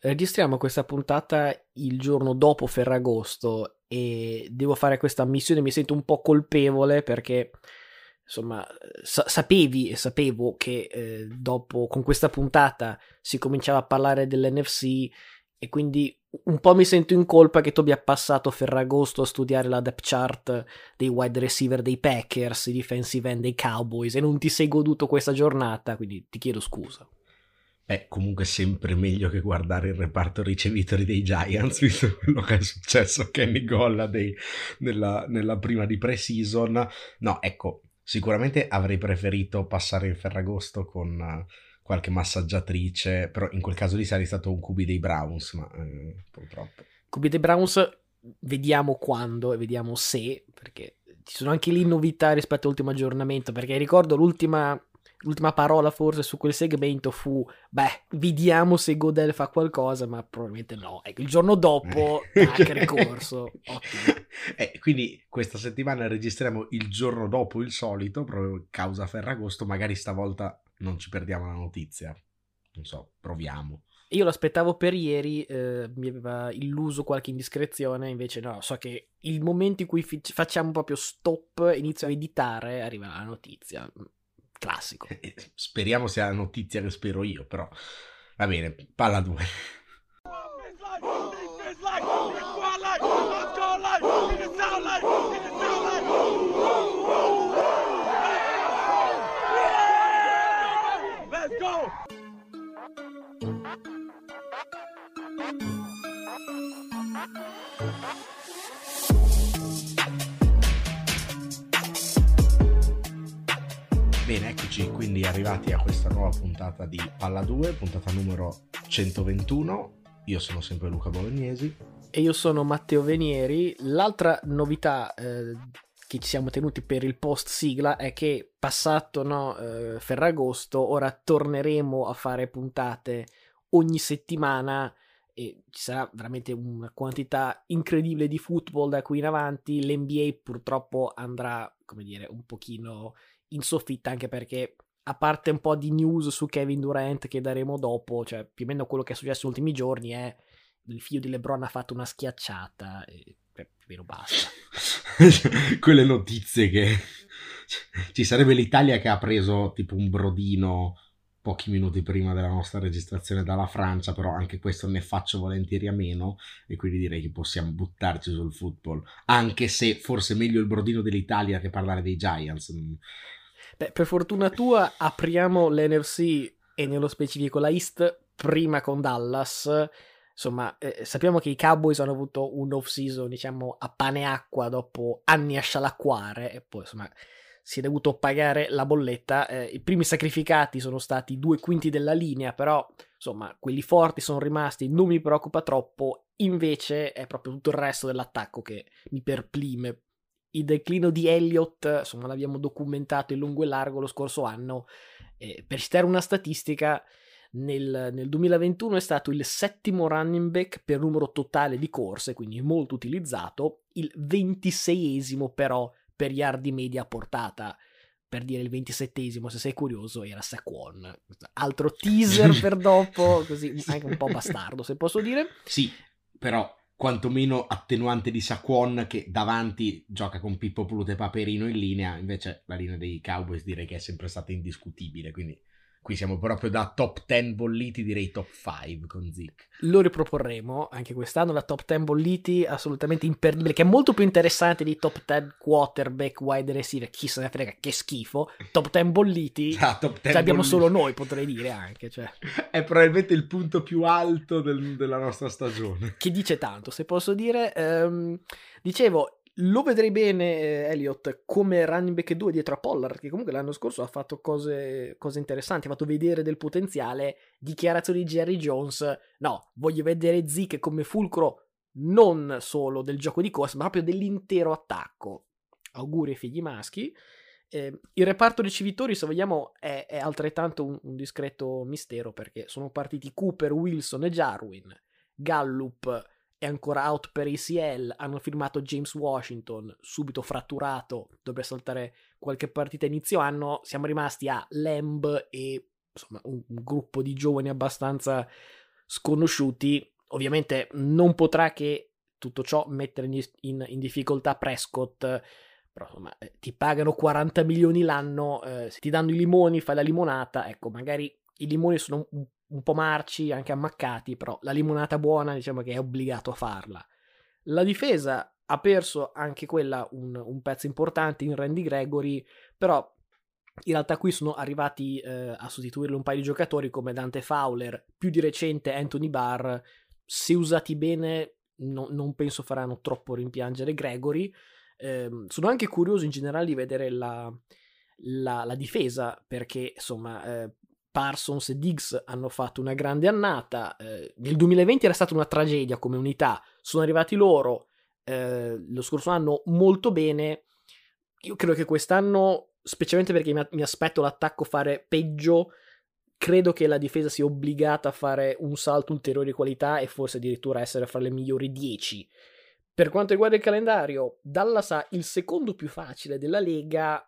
registriamo questa puntata il giorno dopo Ferragosto e devo fare questa missione, mi sento un po' colpevole perché insomma sa- sapevi e sapevo che eh, dopo con questa puntata si cominciava a parlare dell'NFC e quindi un po' mi sento in colpa che tu abbia passato Ferragosto a studiare la depth chart dei wide receiver dei Packers, i defensive end dei Cowboys e non ti sei goduto questa giornata, quindi ti chiedo scusa. È comunque sempre meglio che guardare il reparto ricevitori dei Giants, visto quello che è successo a Kenny Golla nella, nella prima di pre-season. No, ecco, sicuramente avrei preferito passare il Ferragosto con uh, qualche massaggiatrice, però in quel caso lì sarei stato un QB dei Browns, ma eh, purtroppo. QB dei Browns, vediamo quando e vediamo se, perché ci sono anche lì novità rispetto all'ultimo aggiornamento, perché ricordo l'ultima l'ultima parola forse su quel segmento fu, beh, vediamo se Godel fa qualcosa, ma probabilmente no. Ecco, il giorno dopo, tac, ricorso. Eh, quindi questa settimana registriamo il giorno dopo il solito, proprio causa Ferragosto, magari stavolta non ci perdiamo la notizia. Non so, proviamo. Io l'aspettavo per ieri, eh, mi aveva illuso qualche indiscrezione, invece no, so che il momento in cui fi- facciamo proprio stop, inizio a editare, arriva la notizia classico. Eh, speriamo sia la notizia che spero io, però va bene, palla 2. Let's go! Bene, eccoci quindi arrivati a questa nuova puntata di Palla 2, puntata numero 121. Io sono sempre Luca Bolognesi. E io sono Matteo Venieri. L'altra novità eh, che ci siamo tenuti per il post sigla è che passato no, eh, Ferragosto, ora torneremo a fare puntate ogni settimana e ci sarà veramente una quantità incredibile di football da qui in avanti. L'NBA purtroppo andrà, come dire, un pochino in soffitta anche perché a parte un po' di news su Kevin Durant che daremo dopo, cioè più o meno quello che è successo negli ultimi giorni è il figlio di LeBron ha fatto una schiacciata e più o meno basta. Quelle notizie che ci sarebbe l'Italia che ha preso tipo un brodino pochi minuti prima della nostra registrazione dalla Francia, però anche questo ne faccio volentieri a meno e quindi direi che possiamo buttarci sul football, anche se forse è meglio il brodino dell'Italia che parlare dei Giants. Beh, per fortuna tua apriamo l'NFC e nello specifico la East prima con Dallas. Insomma, eh, sappiamo che i Cowboys hanno avuto un off-season, diciamo, a pane e acqua dopo anni a scialacquare e poi, insomma, si è dovuto pagare la bolletta. Eh, I primi sacrificati sono stati due quinti della linea, però, insomma, quelli forti sono rimasti, non mi preoccupa troppo. Invece è proprio tutto il resto dell'attacco che mi perplime il declino di Elliott, insomma, l'abbiamo documentato in lungo e largo lo scorso anno. Eh, per citare una statistica, nel, nel, 2021 è stato il settimo running back per numero totale di corse, quindi molto utilizzato, il ventiseiesimo però per yard di media portata. Per dire il ventisettesimo, se sei curioso, era Saquon. Altro teaser per dopo, così anche un po' bastardo, se posso dire. Sì, però quantomeno attenuante di Saquon che davanti gioca con Pippo Plute e Paperino in linea, invece la linea dei Cowboys direi che è sempre stata indiscutibile, quindi Qui siamo proprio da top 10 bolliti, direi top 5 con Zic. Lo riproporremo anche quest'anno, la top 10 bolliti assolutamente imperdibile, che è molto più interessante di top 10 quarterback, wide receiver, chi se ne frega, che schifo. Top 10 bolliti, ah, top 10 abbiamo solo noi, potrei dire anche. Cioè. È probabilmente il punto più alto del, della nostra stagione. Che dice tanto, se posso dire. Um, dicevo, lo vedrei bene eh, Elliott come running back 2 dietro a Pollard, che comunque l'anno scorso ha fatto cose, cose, interessanti, ha fatto vedere del potenziale. Dichiarazioni di Jerry Jones, no, voglio vedere Zeke come fulcro non solo del gioco di corsa, ma proprio dell'intero attacco. Auguri ai figli maschi. Eh, il reparto ricevitori, se vogliamo, è, è altrettanto un, un discreto mistero perché sono partiti Cooper, Wilson e Jarwin, Gallup è ancora out per ACL, hanno firmato James Washington, subito fratturato, dovrebbe saltare qualche partita inizio anno, siamo rimasti a Lamb e insomma un, un gruppo di giovani abbastanza sconosciuti. Ovviamente non potrà che tutto ciò mettere in, in, in difficoltà Prescott, però insomma eh, ti pagano 40 milioni l'anno, eh, se ti danno i limoni fai la limonata, ecco magari i limoni sono un, un po' marci, anche ammaccati, però la limonata buona diciamo che è obbligato a farla. La difesa ha perso anche quella un, un pezzo importante in Randy Gregory, però in realtà qui sono arrivati eh, a sostituirlo un paio di giocatori come Dante Fowler, più di recente Anthony Barr, se usati bene no, non penso faranno troppo rimpiangere Gregory. Eh, sono anche curioso in generale di vedere la, la, la difesa perché insomma eh, Parsons e Diggs hanno fatto una grande annata. Eh, nel 2020 era stata una tragedia come unità, sono arrivati loro eh, lo scorso anno molto bene. Io credo che quest'anno, specialmente perché mi, mi aspetto l'attacco fare peggio, credo che la difesa sia obbligata a fare un salto ulteriore di qualità e forse addirittura essere fra le migliori 10. Per quanto riguarda il calendario, Dallas ha il secondo più facile della Lega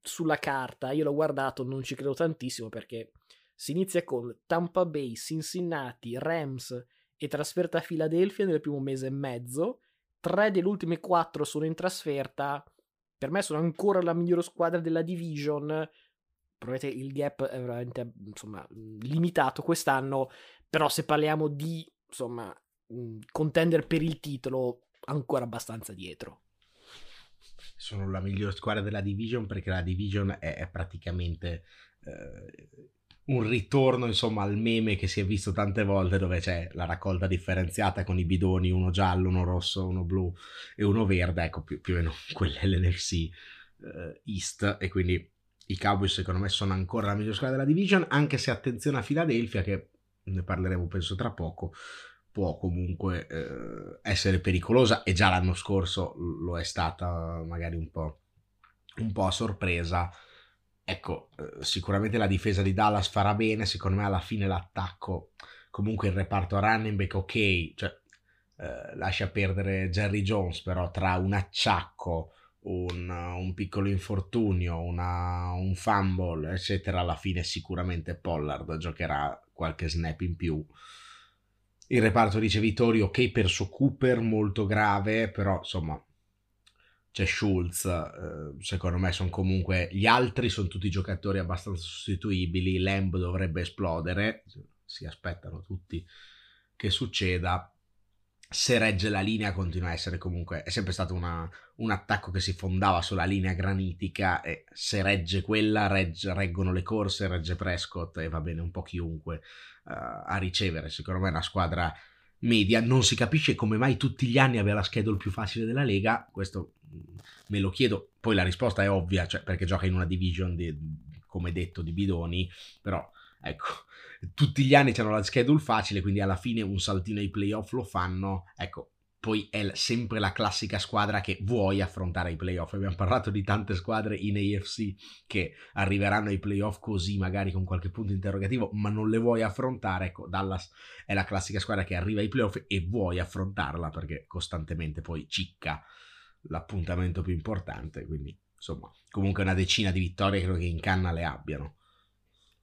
sulla carta. Io l'ho guardato, non ci credo tantissimo perché si inizia con Tampa Bay, Cincinnati, Rams e trasferta a Philadelphia nel primo mese e mezzo. Tre delle ultime quattro sono in trasferta. Per me sono ancora la migliore squadra della division probabilmente il gap è veramente insomma, limitato quest'anno, però se parliamo di insomma, contender per il titolo, ancora abbastanza dietro. Sono la migliore squadra della division perché la division è, è praticamente eh, un ritorno insomma al meme che si è visto tante volte dove c'è la raccolta differenziata con i bidoni, uno giallo, uno rosso, uno blu e uno verde, ecco più, più o meno quella è l'NFC eh, East e quindi i Cowboys secondo me sono ancora la miglior squadra della division, anche se attenzione a Philadelphia che ne parleremo penso tra poco, può comunque eh, essere pericolosa e già l'anno scorso lo è stata magari un po', un po' a sorpresa. Ecco, eh, sicuramente la difesa di Dallas farà bene, secondo me alla fine l'attacco, comunque il reparto running back ok, cioè eh, lascia perdere Jerry Jones, però tra un acciacco, un, un piccolo infortunio, una, un fumble, eccetera, alla fine sicuramente Pollard giocherà qualche snap in più. Il reparto ricevitori, ok, perso Cooper, molto grave, però insomma c'è Schultz, eh, secondo me sono comunque gli altri sono tutti giocatori abbastanza sostituibili, Lamb dovrebbe esplodere, si aspettano tutti che succeda se regge la linea continua a essere comunque, è sempre stato una, un attacco che si fondava sulla linea granitica e se regge quella, regge, reggono le corse, regge Prescott e va bene un po' chiunque uh, a ricevere. Secondo me è una squadra media, non si capisce come mai tutti gli anni abbia la schedule più facile della Lega, questo mm, me lo chiedo, poi la risposta è ovvia, cioè perché gioca in una division di, come detto di bidoni, però ecco, tutti gli anni c'hanno la schedule facile, quindi alla fine un saltino ai playoff lo fanno, ecco, poi è sempre la classica squadra che vuoi affrontare i playoff. Abbiamo parlato di tante squadre in AFC che arriveranno ai playoff così, magari con qualche punto interrogativo, ma non le vuoi affrontare. Ecco, Dallas è la classica squadra che arriva ai playoff e vuoi affrontarla perché costantemente poi cicca l'appuntamento più importante. Quindi, insomma, comunque una decina di vittorie credo che in canna le abbiano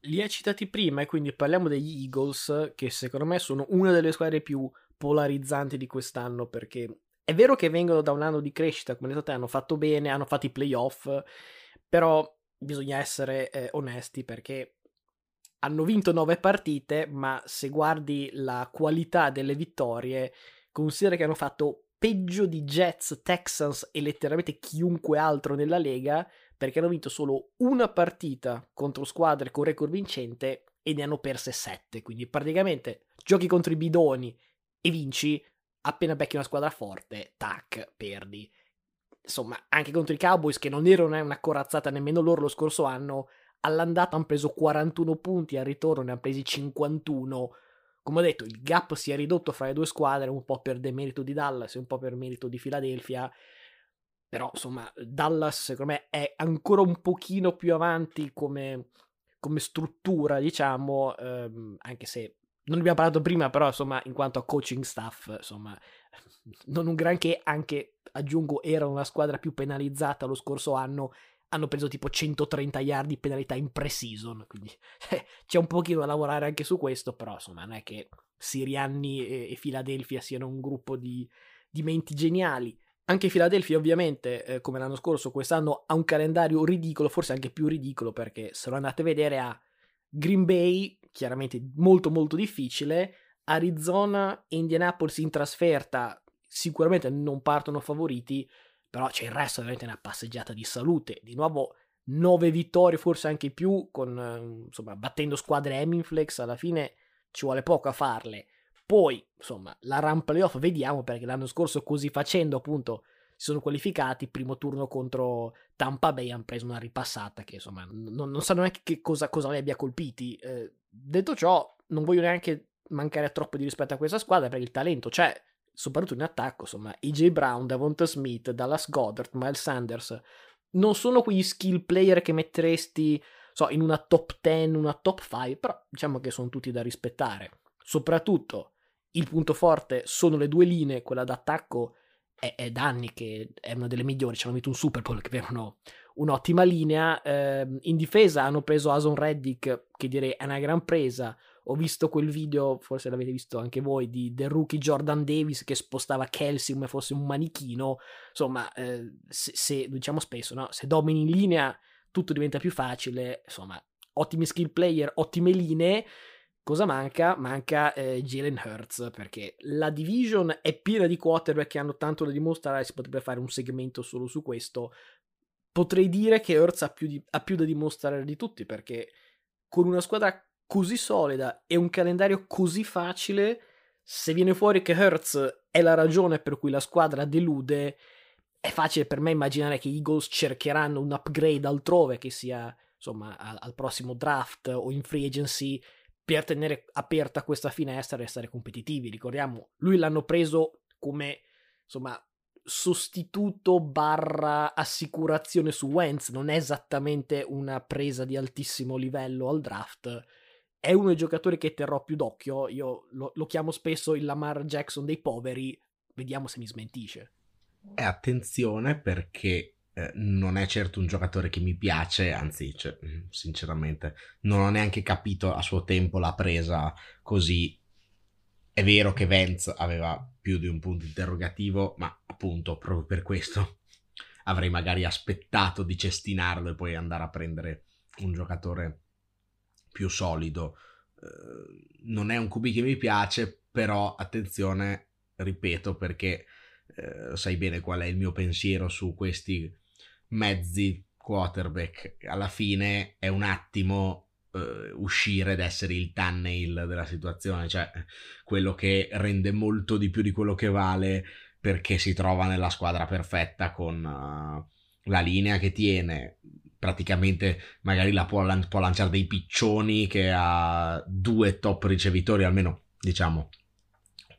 li hai citati prima e quindi parliamo degli Eagles che secondo me sono una delle squadre più polarizzanti di quest'anno perché è vero che vengono da un anno di crescita, come detto te, hanno fatto bene, hanno fatto i playoff, però bisogna essere eh, onesti perché hanno vinto nove partite, ma se guardi la qualità delle vittorie, considera che hanno fatto peggio di Jets, Texans e letteralmente chiunque altro nella Lega, perché hanno vinto solo una partita contro squadre con record vincente e ne hanno perse sette. Quindi praticamente giochi contro i bidoni e vinci, appena becchi una squadra forte, tac, perdi. Insomma, anche contro i Cowboys, che non erano una corazzata nemmeno loro lo scorso anno, all'andata hanno preso 41 punti, al ritorno ne hanno presi 51. Come ho detto, il gap si è ridotto fra le due squadre, un po' per demerito di Dallas e un po' per merito di Philadelphia però, insomma, Dallas secondo me è ancora un pochino più avanti come, come struttura, diciamo, ehm, anche se non abbiamo parlato prima, però, insomma, in quanto a coaching staff, insomma, non un granché, anche aggiungo, era una squadra più penalizzata lo scorso anno, hanno preso tipo 130 yard di penalità in pre-season, quindi c'è un pochino da lavorare anche su questo, però insomma non è che Sirianni e, e Philadelphia siano un gruppo di, di menti geniali. Anche Philadelphia ovviamente, eh, come l'anno scorso, quest'anno ha un calendario ridicolo, forse anche più ridicolo perché se lo andate a vedere a Green Bay, chiaramente molto molto difficile, Arizona e Indianapolis in trasferta sicuramente non partono favoriti, però c'è il resto veramente una passeggiata di salute. Di nuovo nove vittorie, forse anche più, con, insomma, battendo squadre Hemingflex, alla fine ci vuole poco a farle. Poi, insomma, la run playoff vediamo perché l'anno scorso così facendo appunto si sono qualificati, primo turno contro Tampa Bay hanno preso una ripassata che insomma non, non sanno neanche che cosa, cosa li abbia colpiti. Eh, detto ciò, non voglio neanche mancare troppo di rispetto a questa squadra perché il talento c'è, soprattutto in attacco, insomma, AJ Brown, Davonta Smith, Dallas Goddard, Miles Sanders, non sono quegli skill player che metteresti, so, in una top 10, una top 5, però diciamo che sono tutti da rispettare. Soprattutto il punto forte sono le due linee, quella d'attacco è, è da anni che è una delle migliori, ci hanno vinto un Super Bowl che avevano un'ottima linea. Eh, in difesa hanno preso Ason Reddick, che direi è una gran presa, ho visto quel video, forse l'avete visto anche voi, di del rookie Jordan Davis che spostava Kelsey come fosse un manichino. Insomma, eh, se, se, diciamo spesso, no? se domini in linea tutto diventa più facile. Insomma, ottimi skill player, ottime linee. Cosa manca? Manca eh, Jalen Hurts perché la division è piena di quarterback che hanno tanto da dimostrare. Si potrebbe fare un segmento solo su questo. Potrei dire che Hurts ha più, ha più da dimostrare di tutti perché con una squadra così solida e un calendario così facile, se viene fuori che Hertz è la ragione per cui la squadra delude, è facile per me immaginare che i Eagles cercheranno un upgrade altrove, che sia insomma al, al prossimo draft o in free agency, per tenere aperta questa finestra e restare competitivi. Ricordiamo, lui l'hanno preso come insomma sostituto barra assicurazione su Wentz, non è esattamente una presa di altissimo livello al draft è uno dei giocatori che terrò più d'occhio. Io lo, lo chiamo spesso il Lamar Jackson dei poveri. Vediamo se mi smentisce. E attenzione perché eh, non è certo un giocatore che mi piace, anzi, cioè, mm, sinceramente, non ho neanche capito a suo tempo la presa così. È vero che Vance aveva più di un punto interrogativo, ma appunto, proprio per questo avrei magari aspettato di cestinarlo e poi andare a prendere un giocatore più solido. Uh, non è un QB che mi piace, però attenzione, ripeto, perché uh, sai bene qual è il mio pensiero su questi mezzi quarterback. Alla fine è un attimo uh, uscire ed essere il thumbnail della situazione, cioè quello che rende molto di più di quello che vale perché si trova nella squadra perfetta con la linea che tiene, praticamente magari la può, può, lanciare dei piccioni che ha due top ricevitori, almeno diciamo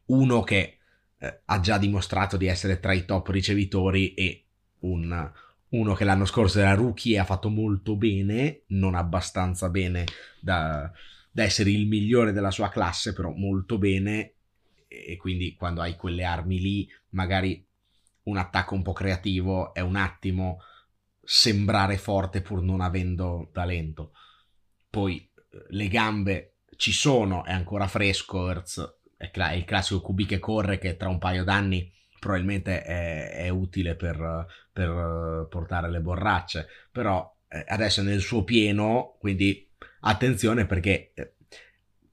uno che eh, ha già dimostrato di essere tra i top ricevitori e un, uno che l'anno scorso era rookie e ha fatto molto bene, non abbastanza bene da, da essere il migliore della sua classe, però molto bene e quindi quando hai quelle armi lì magari un attacco un po' creativo è un attimo sembrare forte pur non avendo talento. Poi eh, le gambe ci sono, è ancora fresco, Hertz è, cla- è il classico QB che corre che tra un paio d'anni probabilmente è, è utile per, per, eh, portare le borracce, però eh, adesso è nel suo pieno, quindi attenzione perché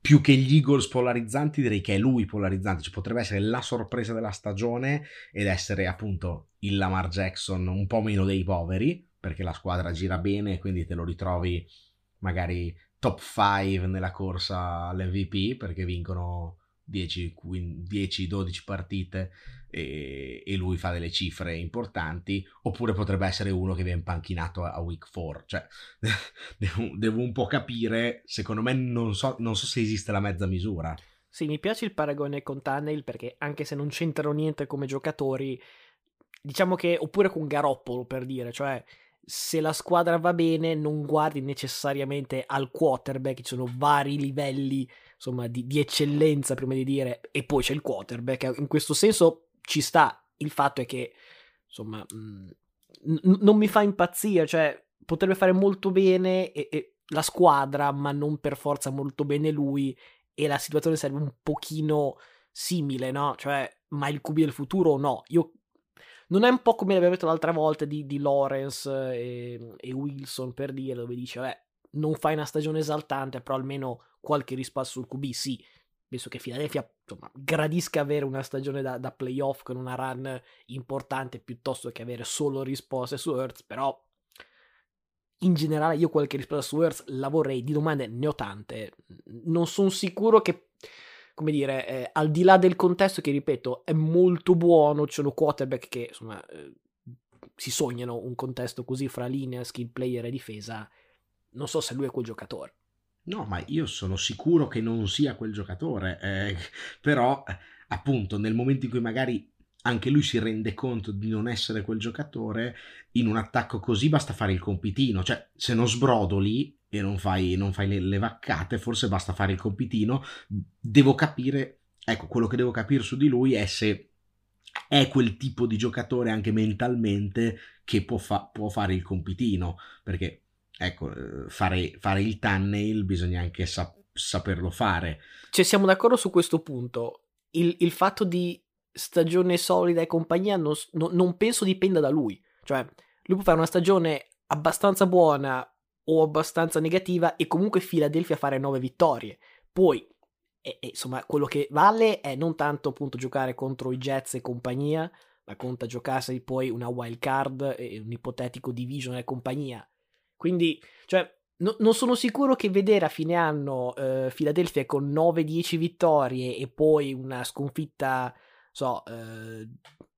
più che gli Eagles polarizzanti, direi che è lui polarizzante. Cioè, potrebbe essere la sorpresa della stagione ed essere appunto il Lamar Jackson un po' meno dei poveri, perché la squadra gira bene quindi te lo ritrovi magari top 5 nella corsa all'MVP perché vincono 10-12 partite e, e, lui fa delle cifre importanti, oppure potrebbe essere uno che viene panchinato a, a week 4. Cioè, devo, devo, un po' capire, secondo me non so, non so se esiste la mezza misura. Sì, mi piace il paragone con Tunnel perché anche se non c'entrano niente come giocatori, diciamo che, oppure con Garoppolo per dire, cioè se la squadra va bene non guardi necessariamente al quarterback, ci sono vari livelli insomma, di, di, eccellenza prima di dire e poi c'è il quarterback, in questo senso ci sta, il fatto è che insomma mh, n- non mi fa impazzire, cioè potrebbe fare molto bene e, e la squadra, ma non per forza molto bene lui. E la situazione sarebbe un pochino simile, no? Cioè, ma il QB del futuro no? Io non è un po' come l'abbiamo detto l'altra volta di, di Lawrence e, e, Wilson per dire, dove dice, beh, non fai una stagione esaltante, però almeno qualche rispasso sul QB, sì. Penso che Philadelphia insomma, gradisca avere una stagione da, da, playoff con una run importante piuttosto che avere solo risposte su Earth, però in generale io qualche risposta su Earth la vorrei, di domande ne ho tante. Non sono sicuro che come dire, eh, al di là del contesto che ripeto è molto buono, ci sono quarterback che insomma eh, si sognano un contesto così fra linea, skill player e difesa, non so se lui è quel giocatore. No, ma io sono sicuro che non sia quel giocatore, eh, però appunto nel momento in cui magari anche lui si rende conto di non essere quel giocatore, in un attacco così basta fare il compitino, cioè se non sbrodoli e non fai, non fai le, le, vaccate, forse basta fare il compitino, devo capire, ecco, quello che devo capire su di lui è se è quel tipo di giocatore anche mentalmente che può, fa- può fare il compitino, perché ecco, eh, fare, fare il thumbnail bisogna anche sa- saperlo fare. Cioè siamo d'accordo su questo punto, il, il fatto di stagione solida e compagnia non, no, non penso dipenda da lui, cioè lui può fare una stagione abbastanza buona o abbastanza negativa e comunque Philadelphia fare 9 vittorie. Poi, e, e, insomma, quello che vale è non tanto appunto giocare contro i Jets e compagnia, ma conta giocarsi poi una wild card un ipotetico division e compagnia. Quindi, cioè, no, non sono sicuro che vedere a fine anno eh, Philadelphia con 9-10 vittorie e poi una sconfitta, so, eh,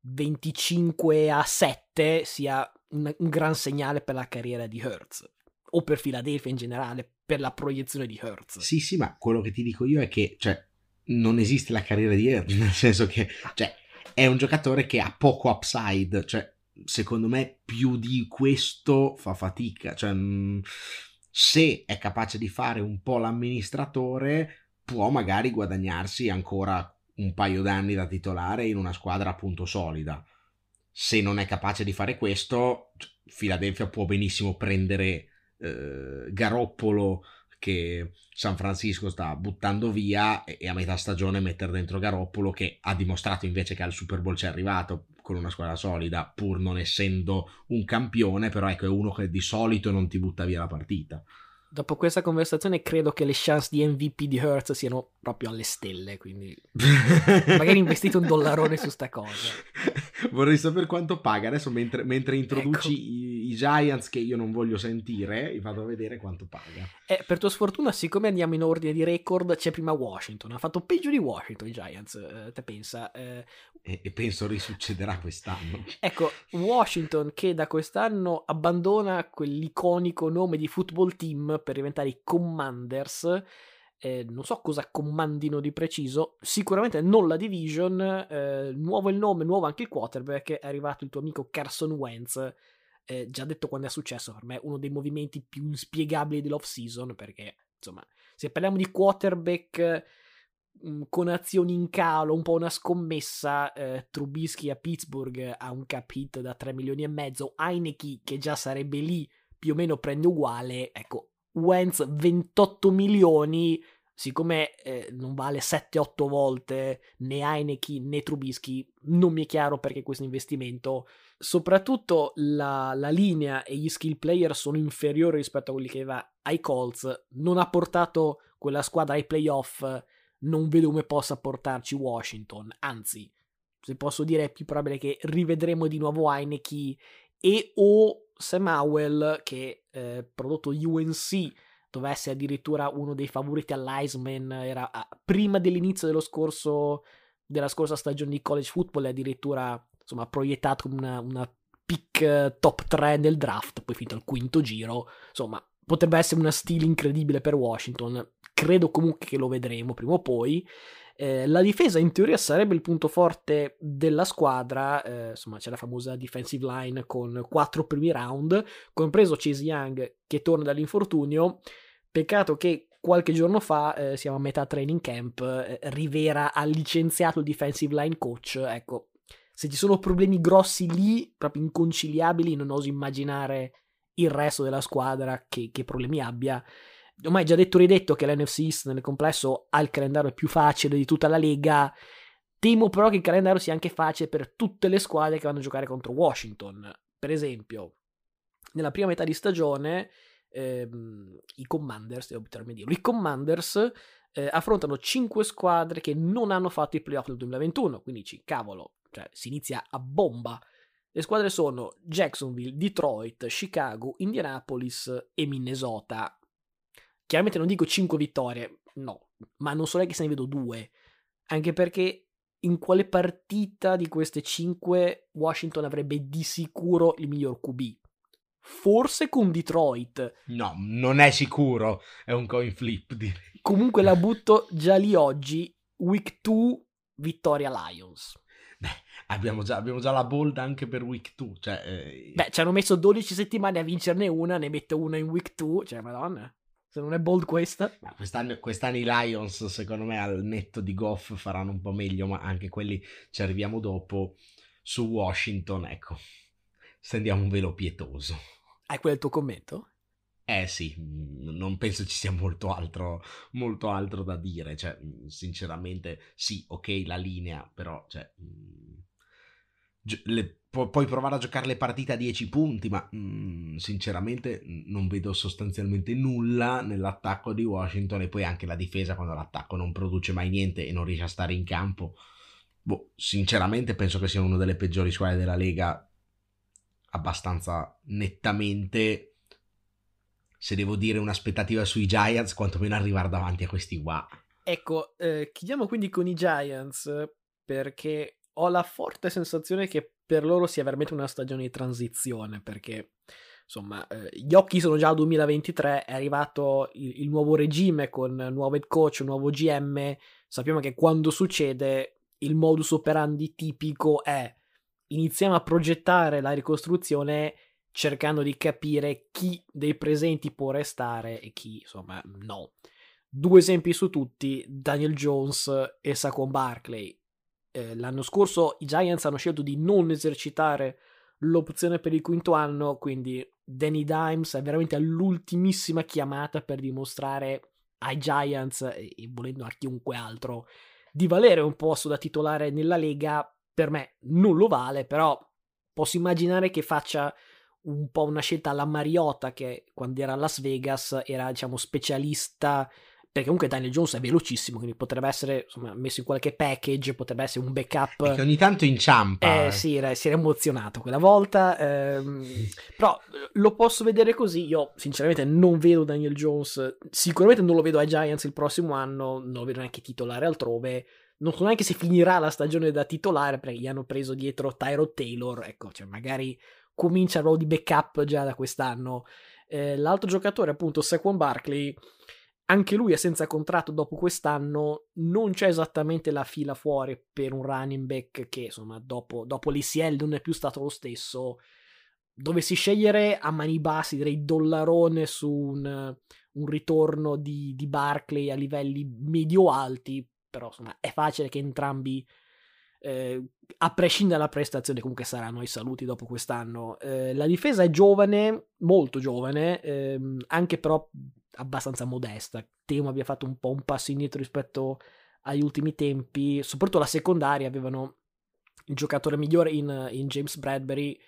25 a 7 sia un, un gran segnale per la carriera di Hertz o per Philadelphia in generale, per la proiezione di Hertz. Sì, sì, ma quello che ti dico io è che, cioè, non esiste la carriera di Hertz, nel senso che, cioè, è un giocatore che ha poco upside, cioè, secondo me più di questo fa fatica, cioè, mm, se è capace di fare un po' l'amministratore, può magari guadagnarsi ancora un paio d'anni da titolare in una squadra appunto solida. Se non è capace di fare questo, Philadelphia può benissimo prendere eh, Garoppolo che San Francisco sta buttando via e, a metà stagione mettere dentro Garoppolo che ha dimostrato invece che al Super Bowl ci è arrivato con una squadra solida pur non essendo un campione però ecco è uno che di solito non ti butta via la partita dopo questa conversazione credo che le chance di MVP di Hertz siano proprio alle stelle, quindi magari investite un dollarone su sta cosa. Vorrei sapere quanto paga adesso mentre, mentre introduci ecco. i, i, Giants che io non voglio sentire, vado a vedere quanto paga. Eh, per tua sfortuna, siccome andiamo in ordine di record, c'è prima Washington, ha fatto peggio di Washington i Giants, eh, te pensa. Eh, e, e, penso risuccederà quest'anno. Ecco, Washington che da quest'anno abbandona quell'iconico nome di football team per diventare i Commanders. Eh, non so cosa comandino di preciso, sicuramente non la division, eh, nuovo il nome, nuovo anche il quarterback, è arrivato il tuo amico Carson Wentz, eh, già detto quando è successo, per me uno dei movimenti più inspiegabili dell'off season, perché insomma, se parliamo di quarterback mh, con azioni in calo, un po' una scommessa, eh, Trubisky a Pittsburgh ha un cap hit da 3 milioni e mezzo, Heineke che già sarebbe lì più o meno prende uguale, ecco, Wentz 28 milioni, siccome eh, non vale 7-8 volte né Heineke né Trubisky, non mi è chiaro perché questo investimento. Soprattutto la, la, linea e gli skill player sono inferiori rispetto a quelli che aveva ai Colts. Non ha portato quella squadra ai playoff. Non vedo come possa portarci Washington. Anzi, se posso dire, è più probabile che rivedremo di nuovo Heineke e o Sam Howell che eh, prodotto UNC dovesse addirittura uno dei favoriti all'Iceman era ah, prima dell'inizio dello scorso della scorsa stagione di college football è addirittura insomma proiettato come una, una pick eh, top 3 nel draft poi finito al quinto giro. Insomma potrebbe essere una stile incredibile per Washington. Credo comunque che lo vedremo prima o poi eh, la difesa in teoria sarebbe il punto forte della squadra, eh, insomma c'è la famosa defensive line con quattro primi round, compreso Chase Young che torna dall'infortunio, peccato che qualche giorno fa, eh, siamo a metà training camp, eh, Rivera ha licenziato il defensive line coach, ecco, se ci sono problemi grossi lì, proprio inconciliabili, non oso immaginare il resto della squadra che, che problemi abbia. Ormai già detto ridetto che l'NFC East nel complesso ha il calendario più facile di tutta la lega. Temo però che il calendario sia anche facile per tutte le squadre che vanno a giocare contro Washington. Per esempio, nella prima metà di stagione ehm, i Commanders, devo potermi dirlo, i Commanders eh, affrontano 5 squadre che non hanno fatto i playoff del 2021, quindi ci cavolo, cioè si inizia a bomba. Le squadre sono Jacksonville, Detroit, Chicago, Indianapolis e Minnesota. Chiaramente non dico 5 vittorie, no, ma non so neanche se ne vedo due, anche perché in quale partita di queste 5 Washington avrebbe di sicuro il miglior QB? Forse con Detroit. No, non è sicuro. È un coin flip. Direi. Comunque la butto già lì oggi. Week 2, vittoria Lions. Beh, abbiamo già, abbiamo già la bold anche per week 2. Cioè, eh... Beh, ci hanno messo 12 settimane a vincerne una, ne metto una in week 2. Cioè, madonna. Se non è bold questa. Ma quest'anno, quest'anno i Lions, secondo me, al netto di Goff faranno un po' meglio, ma anche quelli ci arriviamo dopo. Su Washington, ecco stendiamo un velo pietoso. Hai quel tuo commento? Eh sì, non penso ci sia molto altro, molto altro da dire, cioè, sinceramente sì, ok la linea, però, cioè, le, pu- puoi provare a giocare le partite a 10 punti, ma mh, sinceramente non vedo sostanzialmente nulla nell'attacco di Washington e poi anche la difesa quando l'attacco non produce mai niente e non riesce a stare in campo. Boh, sinceramente penso che sia una delle peggiori squadre della Lega abbastanza nettamente, se devo dire un'aspettativa sui Giants, quantomeno arrivare davanti a questi qua. Ecco, eh, chiudiamo quindi con i Giants perché ho la forte sensazione che per loro sia veramente una stagione di transizione perché insomma eh, gli occhi sono già al 2023 è arrivato il, il nuovo regime con nuovo head coach, nuovo GM sappiamo che quando succede il modus operandi tipico è iniziamo a progettare la ricostruzione cercando di capire chi dei presenti può restare e chi, insomma, no. Due esempi su tutti, Daniel Jones e Saquon Barkley. Eh, l'anno scorso i Giants hanno scelto di non esercitare l'opzione per il quinto anno, quindi Danny Dimes è veramente all'ultimissima chiamata per dimostrare ai Giants e, volendo a chiunque altro di valere un posto da titolare nella Lega. Per me non lo vale, però posso immaginare che faccia un po' una scelta alla Mariota che quando era a Las Vegas era diciamo specialista perché comunque Daniel Jones è velocissimo quindi potrebbe essere insomma, messo in qualche package potrebbe essere un backup perché ogni tanto inciampa eh sì si era emozionato quella volta ehm, però lo posso vedere così io sinceramente non vedo Daniel Jones sicuramente non lo vedo ai Giants il prossimo anno non lo vedo neanche titolare altrove non so neanche se finirà la stagione da titolare perché gli hanno preso dietro Tyro Taylor, ecco, cioè magari comincia il ruolo di backup già da quest'anno. Eh, l'altro giocatore, appunto, Saquon Barkley, anche lui è senza contratto dopo quest'anno, non c'è esattamente la fila fuori per un running back che, insomma, dopo, dopo l'ICL non è più stato lo stesso. Dovessi scegliere a mani bassi, direi dollarone su un, un ritorno di, di Barkley a livelli medio-alti, però insomma è facile che entrambi eh, a prescindere dalla prestazione comunque saranno i saluti dopo quest'anno eh, la difesa è giovane molto giovane ehm, anche però abbastanza modesta temo abbia fatto un po' un passo indietro rispetto agli ultimi tempi soprattutto la secondaria avevano il giocatore migliore in, in James Bradbury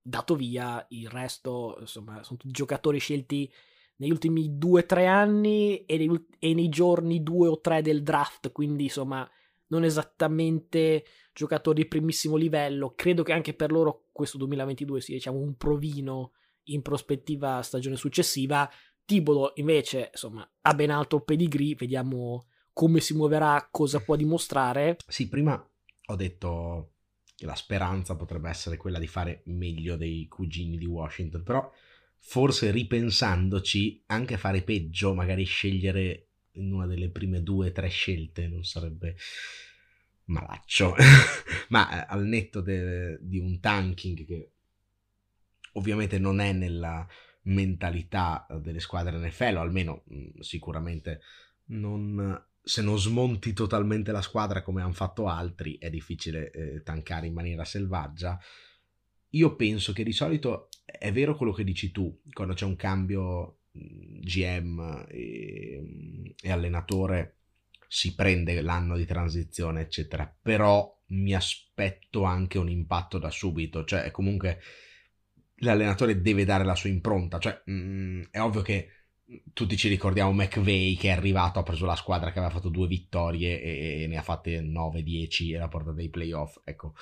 dato via il resto insomma sono tutti giocatori scelti negli ultimi due o tre anni e nei, e nei giorni due o tre del draft, quindi insomma non esattamente giocatori di primissimo livello. Credo che anche per loro questo 2022 sia diciamo un provino in prospettiva stagione successiva. Tibolo invece insomma ha ben alto pedigree, vediamo come si muoverà, cosa può dimostrare. Sì, prima ho detto che la speranza potrebbe essere quella di fare meglio dei cugini di Washington, però forse ripensandoci, anche fare peggio, magari scegliere in una delle prime due o tre scelte non sarebbe malaccio. Ma eh, al netto de, di un tanking che ovviamente non è nella mentalità delle squadre NFL, o almeno mm, sicuramente non, se non smonti totalmente la squadra come hanno fatto altri, è difficile eh, tankare in maniera selvaggia. Io penso che di solito è vero quello che dici tu, quando c'è un cambio GM e, e allenatore si prende l'anno di transizione, eccetera, però mi aspetto anche un impatto da subito, cioè comunque l'allenatore deve dare la sua impronta, cioè mh, mm, è ovvio che tutti ci ricordiamo McVeigh che è arrivato, ha preso la squadra che aveva fatto due vittorie e, e ne ha fatte 9-10 e l'ha portata ai playoff, ecco.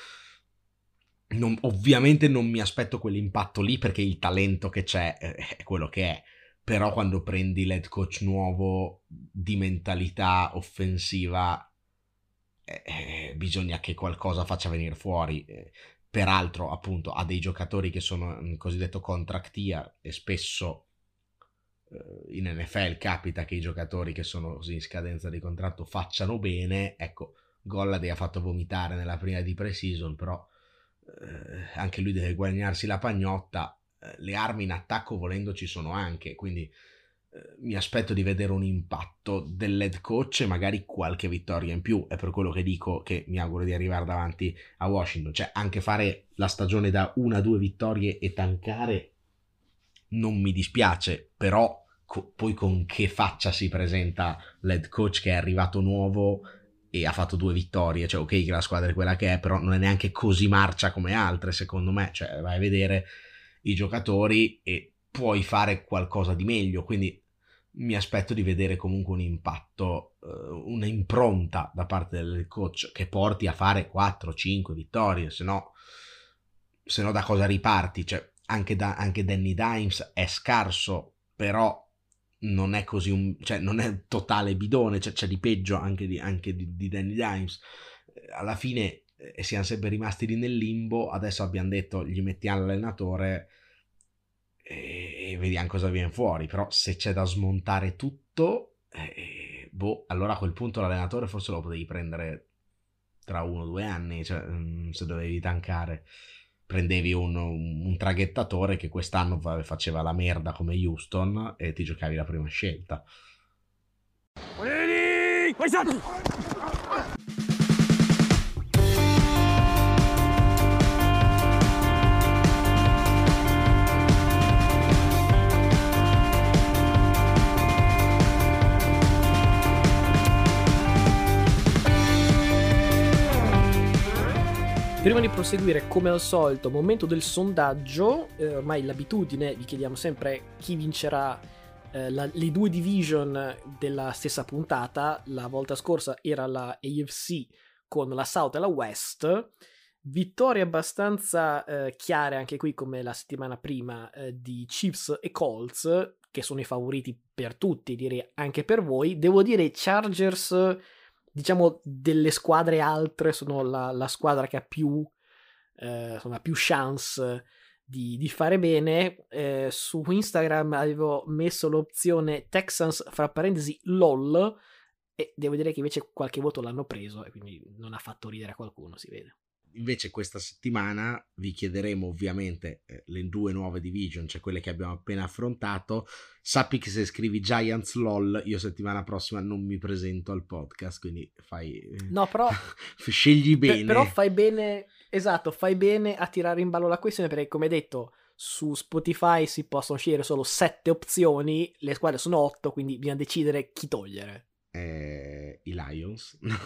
Non, ovviamente non mi aspetto quell'impatto lì perché il talento che c'è è quello che è. Però quando prendi l'head coach nuovo di mentalità offensiva eh, eh, bisogna che qualcosa faccia venire fuori eh, peraltro appunto ha dei giocatori che sono in cosiddetto contract year e spesso eh, in NFL capita che i giocatori che sono in scadenza di contratto facciano bene. Ecco Gollade ha fatto vomitare nella prima di pre-season però eh, anche lui deve guadagnarsi la pagnotta. Eh, le armi in attacco volendo ci sono anche, quindi mi aspetto di vedere un impatto dell'head coach e magari qualche vittoria in più. È per quello che dico che mi auguro di arrivare davanti a Washington. Cioè, anche fare la stagione da una due vittorie e tankare non mi dispiace, però co- poi con che faccia si presenta l'head coach che è arrivato nuovo e ha fatto due vittorie. Cioè, ok, che la squadra è quella che è, però non è neanche così marcia come altre, secondo me. Cioè, vai a vedere i giocatori e puoi fare qualcosa di meglio. Quindi mi aspetto di vedere comunque un impatto, uh, una impronta da parte del coach che porti a fare 4-5 vittorie, se no, se no da cosa riparti? Cioè, anche, da, anche Danny Dimes è scarso, però non è così un, cioè non è totale bidone, cioè, c'è di peggio anche di, anche di, di Danny Dimes. Alla fine e siamo sempre rimasti lì nel limbo. Adesso abbiamo detto gli mettiamo l'allenatore e, e vediamo cosa viene fuori. Però se c'è da smontare tutto, eh, boh, allora a quel punto l'allenatore forse lo potevi prendere tra uno o due anni, cioè, mm, se dovevi tankare. Prendevi un, un, traghettatore che quest'anno faceva la merda come Houston e ti giocavi la prima scelta. Prima di proseguire, come al solito, momento del sondaggio, eh, ormai l'abitudine, vi chiediamo sempre chi vincerà eh, la, le due division della stessa puntata. La volta scorsa era la AFC con la South e la West. Vittorie abbastanza eh, chiare anche qui come la settimana prima eh, di Chiefs e Colts, che sono i favoriti per tutti, direi anche per voi. Devo dire Chargers diciamo, delle squadre altre sono la, la squadra che ha più, eh, insomma, più chance di, di fare bene. Eh, su Instagram avevo messo l'opzione Texans fra parentesi LOL e devo dire che invece qualche voto l'hanno preso e quindi non ha fatto ridere a qualcuno, si vede. Invece questa settimana vi chiederemo ovviamente eh, le due nuove division, cioè quelle che abbiamo appena affrontato. Sappi che se scrivi Giants LOL, io settimana prossima non mi presento al podcast, quindi fai... Eh, no, però... scegli bene. Per, però fai bene, esatto, fai bene a tirare in ballo la questione perché come detto su Spotify si possono scegliere solo sette opzioni, le squadre sono otto, quindi bisogna decidere chi togliere. Eh, I Lions? No.